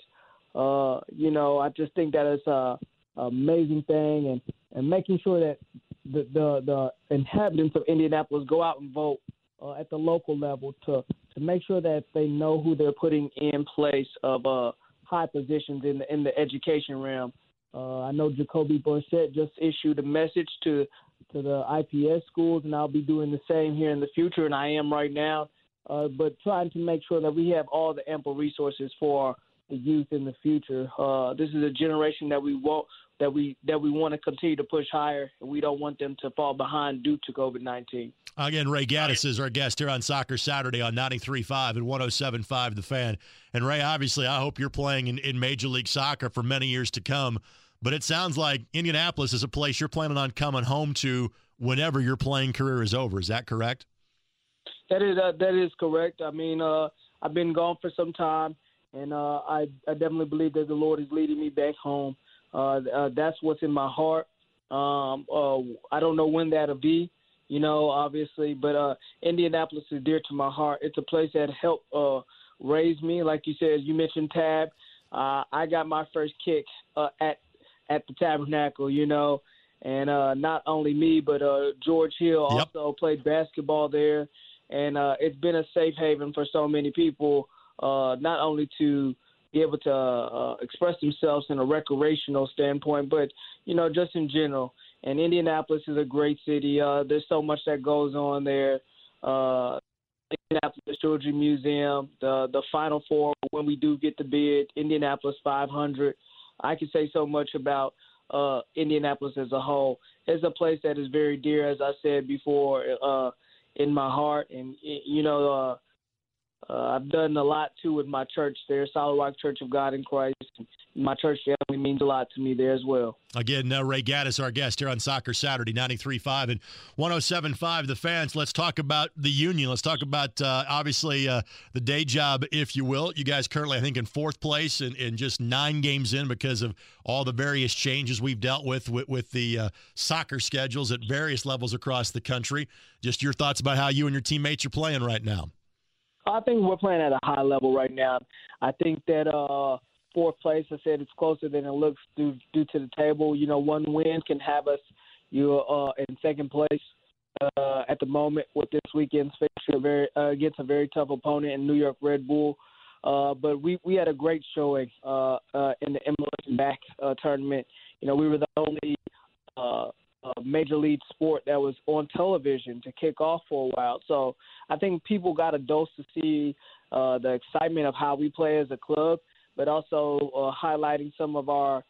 Uh, you know, I just think that is a amazing thing, and and making sure that the, the the inhabitants of Indianapolis go out and vote uh, at the local level to to make sure that they know who they're putting in place of uh, high positions in the in the education realm. Uh, I know Jacoby Brissett just issued a message to to the IPS schools, and I'll be doing the same here in the future, and I am right now. Uh, but trying to make sure that we have all the ample resources for the youth in the future. Uh, this is a generation that we want that we that we want to continue to push higher, and we don't want them to fall behind due to COVID nineteen. Again, Ray Gaddis is our guest here on Soccer Saturday on 93.5 and 107.5 The Fan. And Ray, obviously, I hope you're playing in, in Major League Soccer for many years to come. But it sounds like Indianapolis is a place you're planning on coming home to whenever your playing career is over. Is that correct? That is uh, that is correct. I mean, uh, I've been gone for some time, and uh, I I definitely believe that the Lord is leading me back home. Uh, uh, that's what's in my heart. Um, uh, I don't know when that'll be, you know, obviously, but Indianapolis is dear to my heart. It's a place that helped raise me, like you said. You mentioned Tab. I got my first kick at at the Tabernacle, you know, and uh, not only me, but uh, George Hill yep. also played basketball there, and uh, it's been a safe haven for so many people, uh, not only to be able to uh, express themselves in a recreational standpoint, but you know, just in general. And Indianapolis is a great city. Uh, there's so much that goes on there. Uh, Indianapolis Children's Museum, the the Final Four when we do get the bid, Indianapolis 500. I can say so much about uh, Indianapolis as a whole. It's a place that is very dear, as I said before, uh, in my heart, and you know. Uh, I've done a lot too with my church there, Solid Rock Church of God in Christ. My church family means a lot to me there as well. Again, uh, Ray Gaddis, our guest here on Soccer Saturday, 93.5 and 107.5. The fans, let's talk about the union. Let's talk about, uh, obviously, uh, the day job, if you will. You guys currently, I think, in fourth place and, and just nine games in because of all the various changes we've dealt with with, with the uh, soccer schedules at various levels across the country. Just your thoughts about how you and your teammates are playing right now. I think we're playing at a high level right now. I think that uh, fourth place, I said, it's closer than it looks due, due to the table. You know, one win can have us you uh, in second place uh, at the moment with this weekend's fixture very, uh, against a very tough opponent in New York Red Bull. Uh, but we, we had a great showing uh, uh, in the MLS back uh, tournament. You know, we were the only uh, major league sport that was on television to kick off for a while. So I think people got a dose to see uh, the excitement of how we play as a club, but also uh, highlighting some of our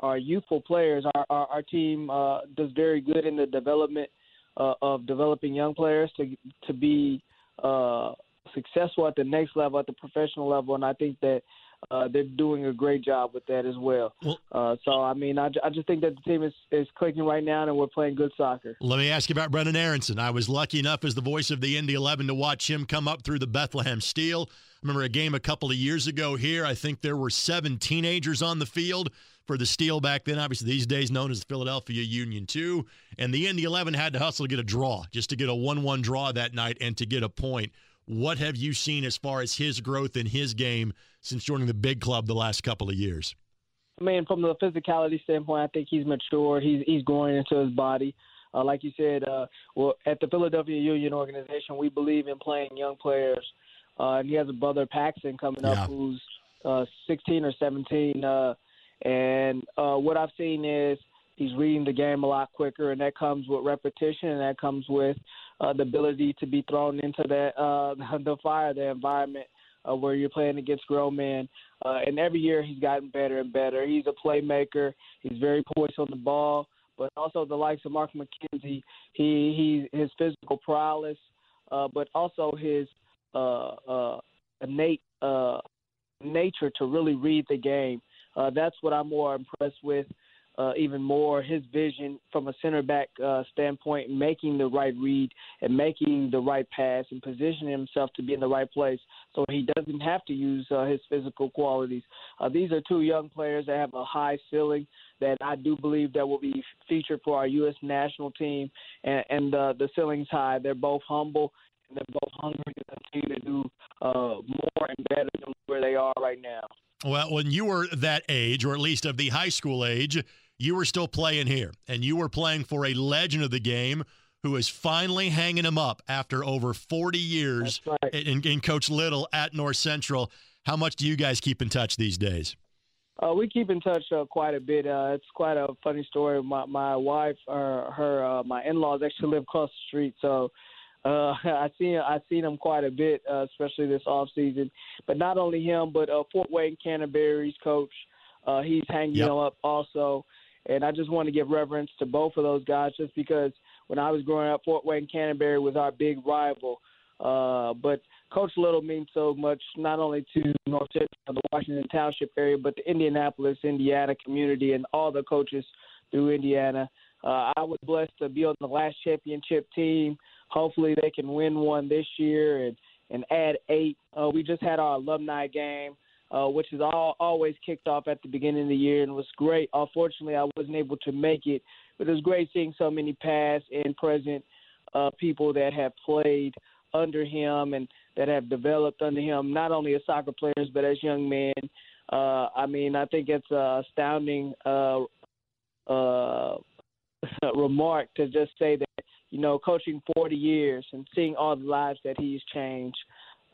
our youthful players. Our our, our team uh, does very good in the development uh, of developing young players to to be uh, successful at the next level, at the professional level, and I think that uh, they're doing a great job with that as well. well uh, so, I mean, I, I just think that the team is, is clicking right now and we're playing good soccer. Let me ask you about Brenden Aaronson. I was lucky enough as the voice of the Indy 11 to watch him come up through the Bethlehem Steel. I remember a game a couple of years ago here. I think there were seven teenagers on the field for the Steel back then. Obviously, these days known as the Philadelphia Union 2. And the Indy 11 had to hustle to get a draw, just to get a 1 1 draw that night and to get a point. What have you seen as far as his growth in his game since joining the big club the last couple of years? I mean, from the physicality standpoint, I think he's mature. He's he's growing into his body. Uh, like you said, uh, well, at the Philadelphia Union organization, we believe in playing young players. Uh, and he has a brother Paxten coming up who's uh, 16 or 17. Uh, and uh, what I've seen is he's reading the game a lot quicker, and that comes with repetition, and that comes with uh, the ability to be thrown into that uh, the fire, the environment uh, where you're playing against grown men. Uh, and every year he's gotten better and better. He's a playmaker. He's very poised on the ball, but also the likes of Mark McKenzie. He he his physical prowess, uh, but also his uh, uh, innate uh, nature to really read the game. Uh, that's what I'm more impressed with uh, even more his vision from a center back uh, standpoint, making the right read and making the right pass and positioning himself to be in the right place so he doesn't have to use uh, his physical qualities. Uh, these are two young players that have a high ceiling that I do believe that will be featured for our U.S. national team, and, and uh, the ceiling's high. They're both humble and they're both hungry to continue to do uh, more and better than where they are right now. Well, when you were that age, or at least of the high school age, you were still playing here, and you were playing for a legend of the game who is finally hanging him up after over 40 years right. in, in Coach Little at North Central. How much do you guys keep in touch these days? Uh, we keep in touch uh, quite a bit. Uh, it's quite a funny story. My my wife, uh, her, uh, my in-laws actually live across the street, so uh, I see I seen him quite a bit, uh, especially this off season. But not only him, but uh, Fort Wayne Canterbury's coach, uh, he's hanging Yep. him up also. And I just want to give reverence to both of those guys, just because when I was growing up, Fort Wayne Canterbury was our big rival. Uh, but Coach Little means so much, not only to North Central, the Washington Township area, but the Indianapolis, Indiana community, and all the coaches through Indiana. Uh, I was blessed to be on the last championship team. Hopefully, they can win one this year and and add eight. Uh, we just had our alumni game, uh, which is all, always kicked off at the beginning of the year and was great. Unfortunately, I wasn't able to make it, but it was great seeing so many past and present uh, people that have played under him and that have developed under him, not only as soccer players but as young men. Uh, I mean, I think it's uh, astounding uh, uh, remark to just say that you know, coaching 40 years and seeing all the lives that he's changed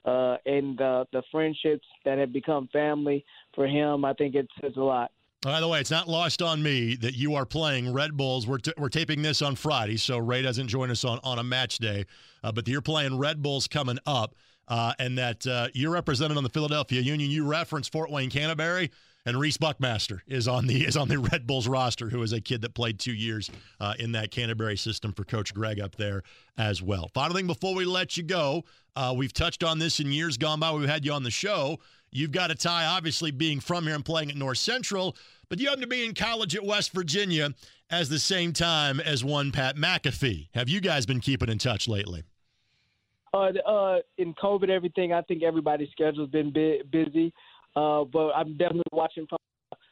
uh, and uh, the friendships that have become family for him, I think it says a lot. By the way, it's not lost on me that you are playing Red Bulls. We're, t- we're taping this on Friday, so Ray doesn't join us on, on a match day. Uh, but you're playing Red Bulls coming up, uh, and that uh, you're represented on the Philadelphia Union. You reference Fort Wayne Canterbury, and Rece Buckmaster is on the is on the Red Bulls roster, who is a kid that played two years uh, in that Canterbury system for Coach Greg up there as well. Final thing before we let you go, uh, we've touched on this in years gone by. We've had you on the show. You've got a tie, obviously, being from here and playing at North Central, but you happen to be in college at West Virginia as the same time as one Pat McAfee. Have you guys been keeping in touch lately? Uh, uh, in COVID, everything, I think everybody's schedule's been busy, uh, but I'm definitely watching from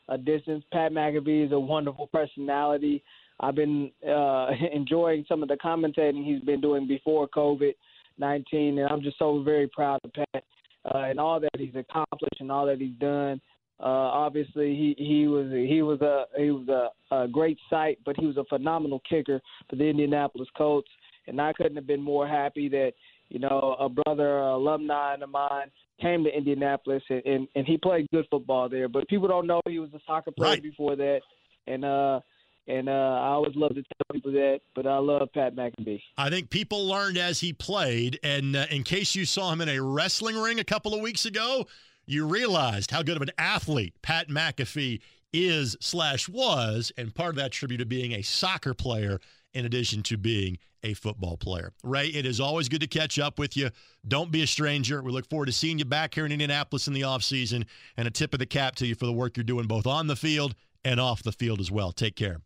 a distance. Pat McAfee is a wonderful personality. I've been uh, enjoying some of the commentating he's been doing before COVID 19, and I'm just so very proud of Pat uh, and all that he's accomplished and all that he's done. Uh, obviously, he he was he was a he was a, a great sight, but he was a phenomenal kicker for the Indianapolis Colts, and I couldn't have been more happy that you know a brother, a alumni of mine, came to Indianapolis and, and and he played good football there. But people don't know he was a soccer player Right. before that, and uh and uh I always love to tell people that. But I love Pat McAfee. I think people learned as he played, and uh, in case you saw him in a wrestling ring a couple of weeks ago, you realized how good of an athlete Pat McAfee is slash was, and part of that tribute to being a soccer player in addition to being a football player. Ray, it is always good to catch up with you. Don't be a stranger. We look forward to seeing you back here in Indianapolis in the offseason, and a tip of the cap to you for the work you're doing both on the field and off the field as well. Take care.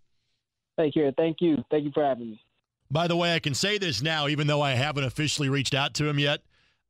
Thank you. Thank you. Thank you for having me. By the way, I can say this now, even though I haven't officially reached out to him yet.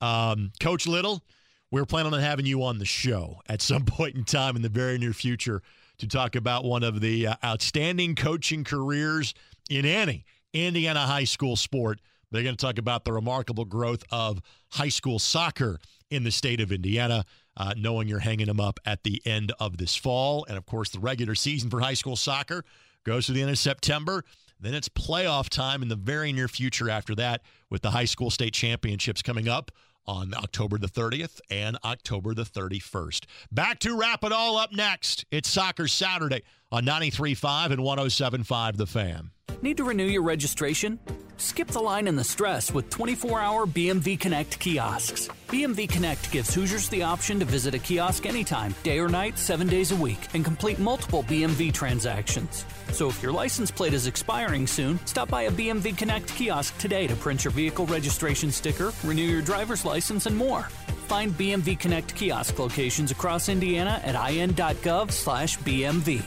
Um, Coach Little, we're planning on having you on the show at some point in time in the very near future to talk about one of the uh, outstanding coaching careers in any Indiana high school sport. They're going to talk about the remarkable growth of high school soccer in the state of Indiana, uh, knowing you're hanging them up at the end of this fall. And of course, the regular season for high school soccer goes to the end of September. Then it's playoff time in the very near future after that, with the high school state championships coming up on October the 30th and October the 31st. Back to wrap it all up next. It's Soccer Saturday on 93.5 and 107.5 The Fan. Need to renew your registration? Skip the line and the stress with 24 hour BMV Connect kiosks. BMV Connect gives Hoosiers the option to visit a kiosk anytime, day or night, seven days a week, and complete multiple BMV transactions. So if your license plate is expiring soon, stop by a BMV Connect kiosk today to print your vehicle registration sticker, renew your driver's license, and more. Find BMV Connect kiosk locations across Indiana at in.gov/bmv.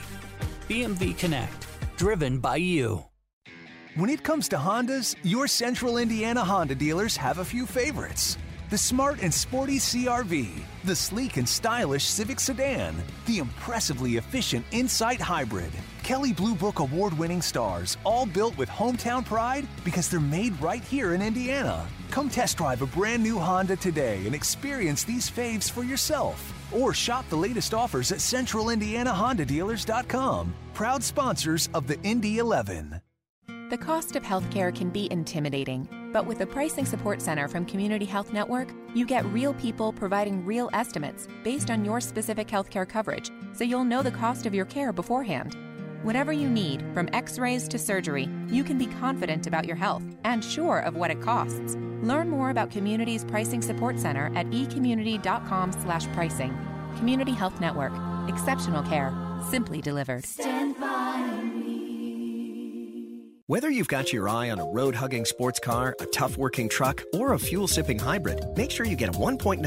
BMV Connect, driven by you. When it comes to Hondas, your central Indiana Honda dealers have a few favorites. The smart and sporty CRV, the sleek and stylish Civic sedan, the impressively efficient Insight Hybrid, Kelley Blue Book award winning stars, all built with hometown pride because they're made right here in Indiana. Come test drive a brand new Honda today and experience these faves for yourself. or shop the latest offers at centralindianahondadealers.com. Proud sponsors of the Indy 11. The cost of healthcare can be intimidating, but with the Pricing Support Center from Community Health Network, you get real people providing real estimates based on your specific healthcare coverage, so you'll know the cost of your care beforehand. Whatever you need, from x rays to surgery, you can be confident about your health and sure of what it costs. Learn more about Community's Pricing Support Center at ecommunity.com/slash pricing. Community Health Network. Exceptional care. Simply delivered. Stand by. Whether you've got your eye on a road hugging sports car, a tough working truck, or a fuel sipping hybrid, make sure you get a 1.99%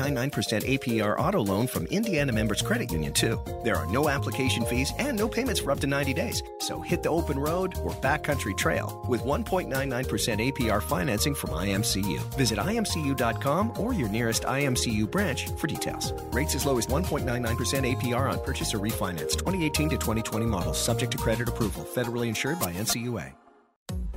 APR auto loan from Indiana Members Credit Union, too. There are no application fees and no payments for up to 90 days. So hit the open road or backcountry trail with 1.99% APR financing from IMCU. Visit imcu.com or your nearest IMCU branch for details. Rates as low as 1.99% APR on purchase or refinance. 2018 to 2020 models, subject to credit approval. Federally insured by NCUA.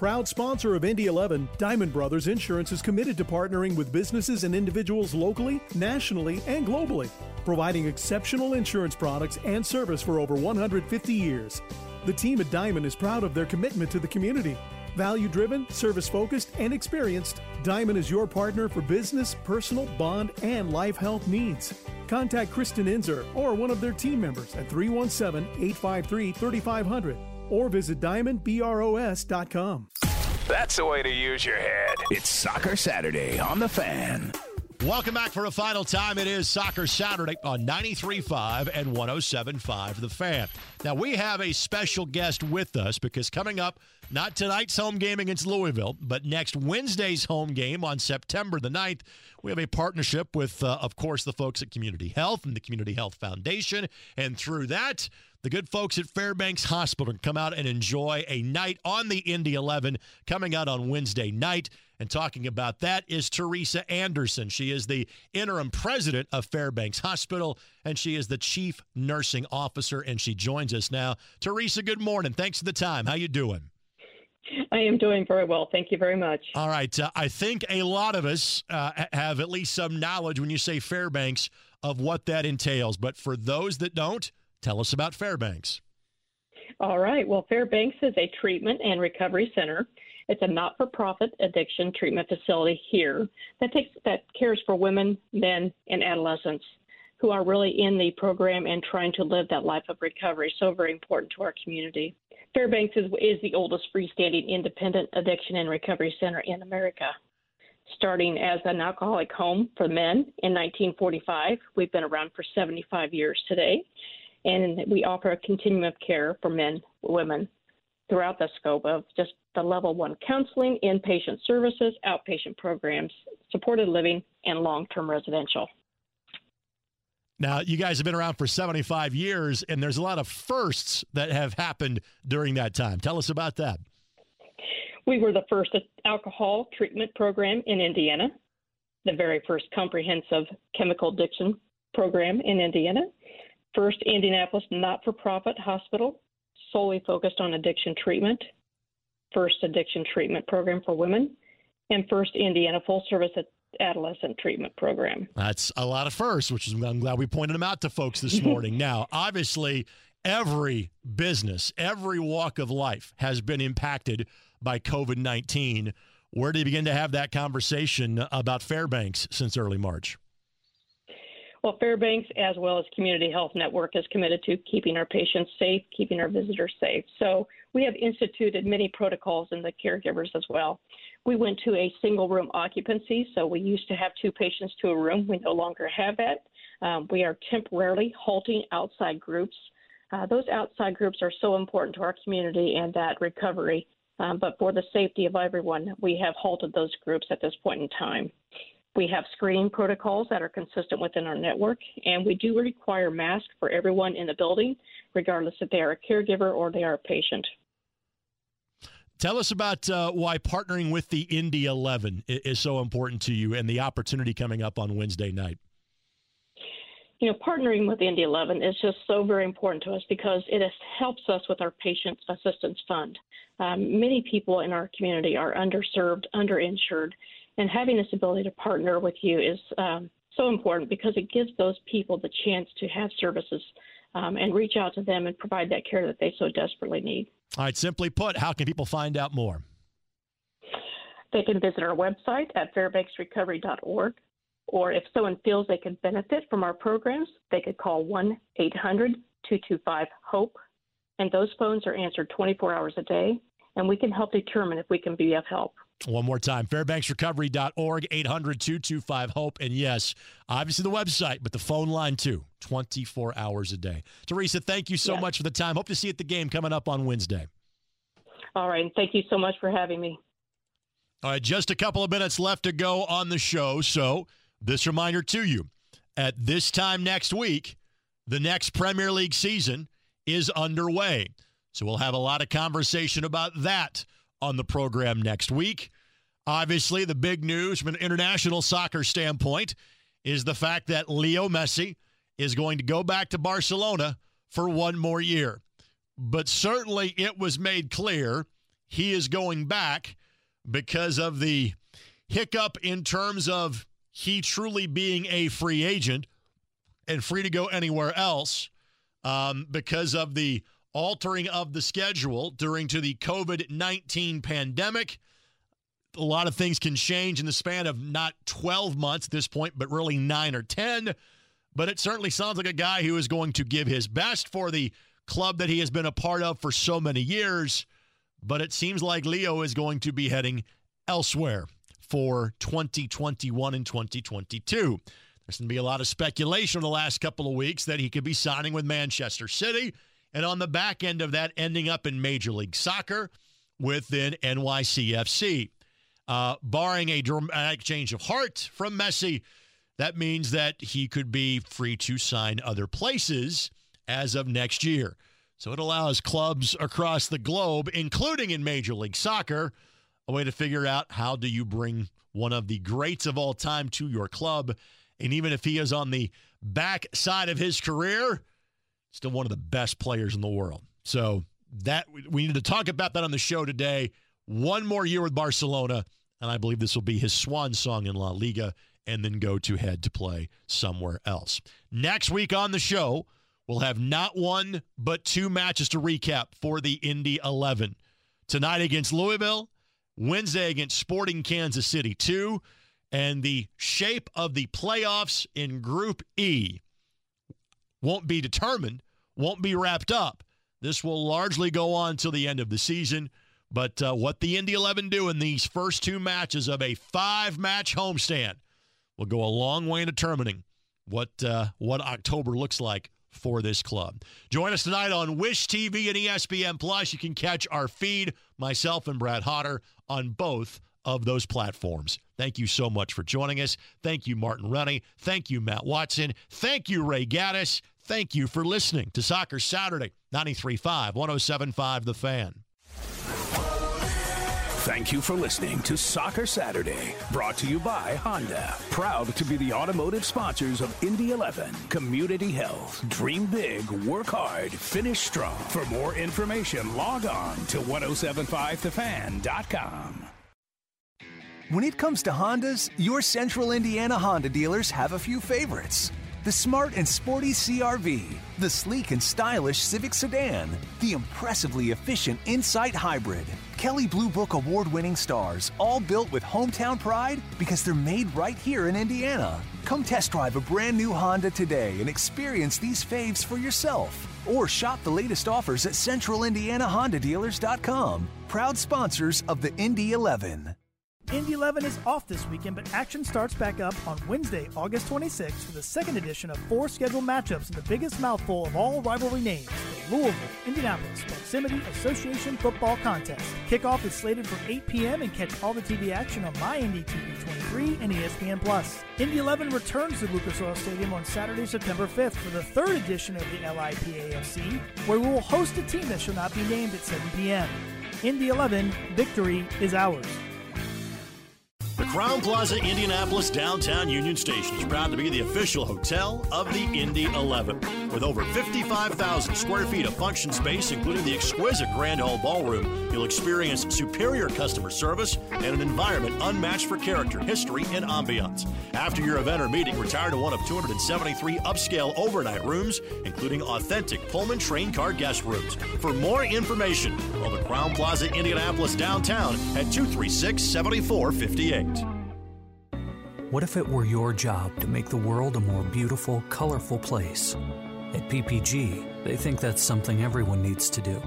Proud sponsor of Indy 11, Diamond Brothers Insurance is committed to partnering with businesses and individuals locally, nationally, and globally, providing exceptional insurance products and service for over 150 years. The team at Diamond is proud of their commitment to the community. Value driven, service focused, and experienced, Diamond is your partner for business, personal, bond, and life health needs. Contact Kristen Inzer or one of their team members at 317 853 3500 or visit diamondbros.com. That's the way to use your head. It's Soccer Saturday on the fan. Welcome back for a final time. It is Soccer Saturday on 93.5 and 107.5 The Fan. Now, we have a special guest with us because coming up, not tonight's home game against Louisville, but next Wednesday's home game on September the 9th, we have a partnership with, uh, of course, the folks at Community Health and the Community Health Foundation. And through that, the good folks at Fairbanks Hospital can come out and enjoy a night on the Indy 11 coming out on Wednesday night. And talking about that is Teresa Anderson. She is the interim president of Fairbanks Hospital, and she is the chief nursing officer, and she joins us now. Teresa, good morning. Thanks for the time. How you doing? I am doing very well. Thank you very much. All right. Uh, I think a lot of us uh, have at least some knowledge when you say Fairbanks of what that entails. But for those that don't, tell us about Fairbanks. All right. Well, Fairbanks is a treatment and recovery center. It's a not-for-profit addiction treatment facility here that takes that cares for women, men, and adolescents who are really in the program and trying to live that life of recovery. So very important to our community. Fairbanks is, is the oldest freestanding independent addiction and recovery center in America. Starting as an alcoholic home for men in 1945, we've been around for 75 years today, and we offer a continuum of care for men, women, throughout the scope of just the level one counseling, inpatient services, outpatient programs, supported living, and long term residential. Now, you guys have been around for 75 years, and there's a lot of firsts that have happened during that time. Tell us about that. We were the first alcohol treatment program in Indiana, the very first comprehensive chemical addiction program in Indiana, first Indianapolis not for profit hospital solely focused on addiction treatment, first addiction treatment program for women, and first Indiana full service adolescent treatment program. That's a lot of firsts, which is I'm glad we pointed them out to folks this morning. now, obviously, every business, every walk of life has been impacted by COVID 19. Where do you begin to have that conversation about Fairbanks since early March? Well, Fairbanks, as well as Community Health Network, is committed to keeping our patients safe, keeping our visitors safe. So we have instituted many protocols in the caregivers as well. We went to a single room occupancy, so we used to have two patients to a room. We no longer have that. Um, we are temporarily halting outside groups. Uh, those outside groups are so important to our community and that recovery. Um, but for the safety of everyone, we have halted those groups at this point in time. We have screening protocols that are consistent within our network, and we do require masks for everyone in the building, regardless if they are a caregiver or they are a patient. Tell us about uh, why partnering with the Indy 11 is so important to you and the opportunity coming up on Wednesday night. You know, partnering with Indy 11 is just so very important to us because it helps us with our Patient Assistance Fund. Um, many people in our community are underserved, underinsured, and having this ability to partner with you is um, so important because it gives those people the chance to have services um, and reach out to them and provide that care that they so desperately need. All right, simply put, how can people find out more? They can visit our website at fairbanksrecovery.org, or if someone feels they could benefit from our programs, they could call 1 800 225 HOPE, and those phones are answered 24 hours a day, and we can help determine if we can be of help. One more time, fairbanksrecovery.org, 800 225 HOPE. And yes, obviously the website, but the phone line too, 24 hours a day. Teresa, thank you so much for the time. Hope to see you at the game coming up on Wednesday. All right. And Thank you so much for having me. All right. Just a couple of minutes left to go on the show. So, this reminder to you at this time next week, the next Premier League season is underway. So, we'll have a lot of conversation about that on the program next week. Obviously, the big news from an international soccer standpoint is the fact that Leo Messi is going to go back to Barcelona for one more year. But certainly it was made clear he is going back because of the hiccup in terms of he truly being a free agent and free to go anywhere else um, because of the altering of the schedule during to the COVID-19 pandemic. A lot of things can change in the span of not 12 months at this point, but really 9 or 10. But it certainly sounds like a guy who is going to give his best for the club that he has been a part of for so many years. But it seems like Leo is going to be heading elsewhere for 2021 and 2022. There's going to be a lot of speculation in the last couple of weeks that he could be signing with Manchester City and on the back end of that, ending up in Major League Soccer within NYCFC. Uh, barring a dramatic change of heart from Messi, that means that he could be free to sign other places as of next year. So it allows clubs across the globe, including in Major League Soccer, a way to figure out how do you bring one of the greats of all time to your club. And even if he is on the back side of his career, still one of the best players in the world. So that we need to talk about that on the show today. One more year with Barcelona, and I believe this will be his swan song in La Liga, and then go to head to play somewhere else. Next week on the show, we'll have not one but two matches to recap for the Indy 11. Tonight against Louisville, Wednesday against Sporting Kansas City 2, and the shape of the playoffs in Group E won't be determined, won't be wrapped up. This will largely go on till the end of the season. But uh, what the Indy 11 do in these first two matches of a five match homestand will go a long way in determining what, uh, what October looks like for this club. Join us tonight on Wish TV and ESPN Plus. You can catch our feed, myself and Brad Hodder, on both of those platforms. Thank you so much for joining us. Thank you, Martin Rennie. Thank you, Matt Watson. Thank you, Ray Gaddis. Thank you for listening to Soccer Saturday, 93.5, 107.5 The Fan. Thank you for listening to Soccer Saturday, brought to you by Honda. Proud to be the automotive sponsors of Indy 11, Community Health. Dream big, work hard, finish strong. For more information, log on to 1075thefan.com. When it comes to Hondas, your Central Indiana Honda dealers have a few favorites the smart and sporty CRV, the sleek and stylish Civic sedan, the impressively efficient Insight Hybrid. Kelley Blue Book award winning stars, all built with hometown pride because they're made right here in Indiana. Come test drive a brand new Honda today and experience these faves for yourself. Or shop the latest offers at centralindianahondadealers.com. Proud sponsors of the Indy 11. Indy 11 is off this weekend, but action starts back up on Wednesday, August 26th for the second edition of four scheduled matchups in the biggest mouthful of all rivalry names, the Louisville Indianapolis Proximity Association Football Contest. Kickoff is slated for 8 p.m. and catch all the TV action on MyNDTV 23 and ESPN Plus. Indy 11 returns to Lucas Oil Stadium on Saturday, September 5th for the third edition of the LIPAFC, where we will host a team that shall not be named at 7 p.m. Indy 11, victory is ours. The Crowne Plaza Indianapolis Downtown Union Station is proud to be the official hotel of the Indy 11. With over 55,000 square feet of function space, including the exquisite Grand Hall Ballroom, you'll experience superior customer service and an environment unmatched for character, history, and ambiance. After your event or meeting, retire to one of 273 upscale overnight rooms, including authentic Pullman train car guest rooms. For more information, call the Crowne Plaza Indianapolis Downtown at 236 7458. What if it were your job to make the world a more beautiful, colorful place? At PPG, they think that's something everyone needs to do.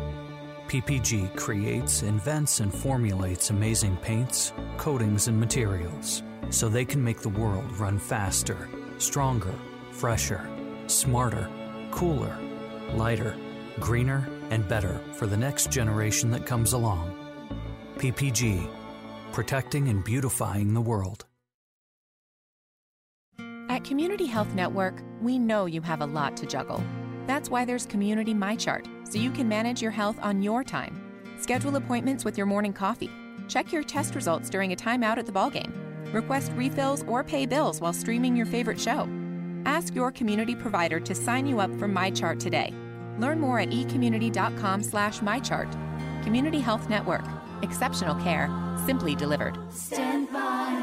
PPG creates, invents, and formulates amazing paints, coatings, and materials so they can make the world run faster, stronger, fresher, smarter, cooler, lighter, greener, and better for the next generation that comes along. PPG, protecting and beautifying the world. At Community Health Network, we know you have a lot to juggle. That's why there's Community MyChart, so you can manage your health on your time. Schedule appointments with your morning coffee. Check your test results during a timeout at the ballgame. Request refills or pay bills while streaming your favorite show. Ask your community provider to sign you up for MyChart today. Learn more at ecommunity.com slash MyChart. Community Health Network. Exceptional care, simply delivered. Stand by.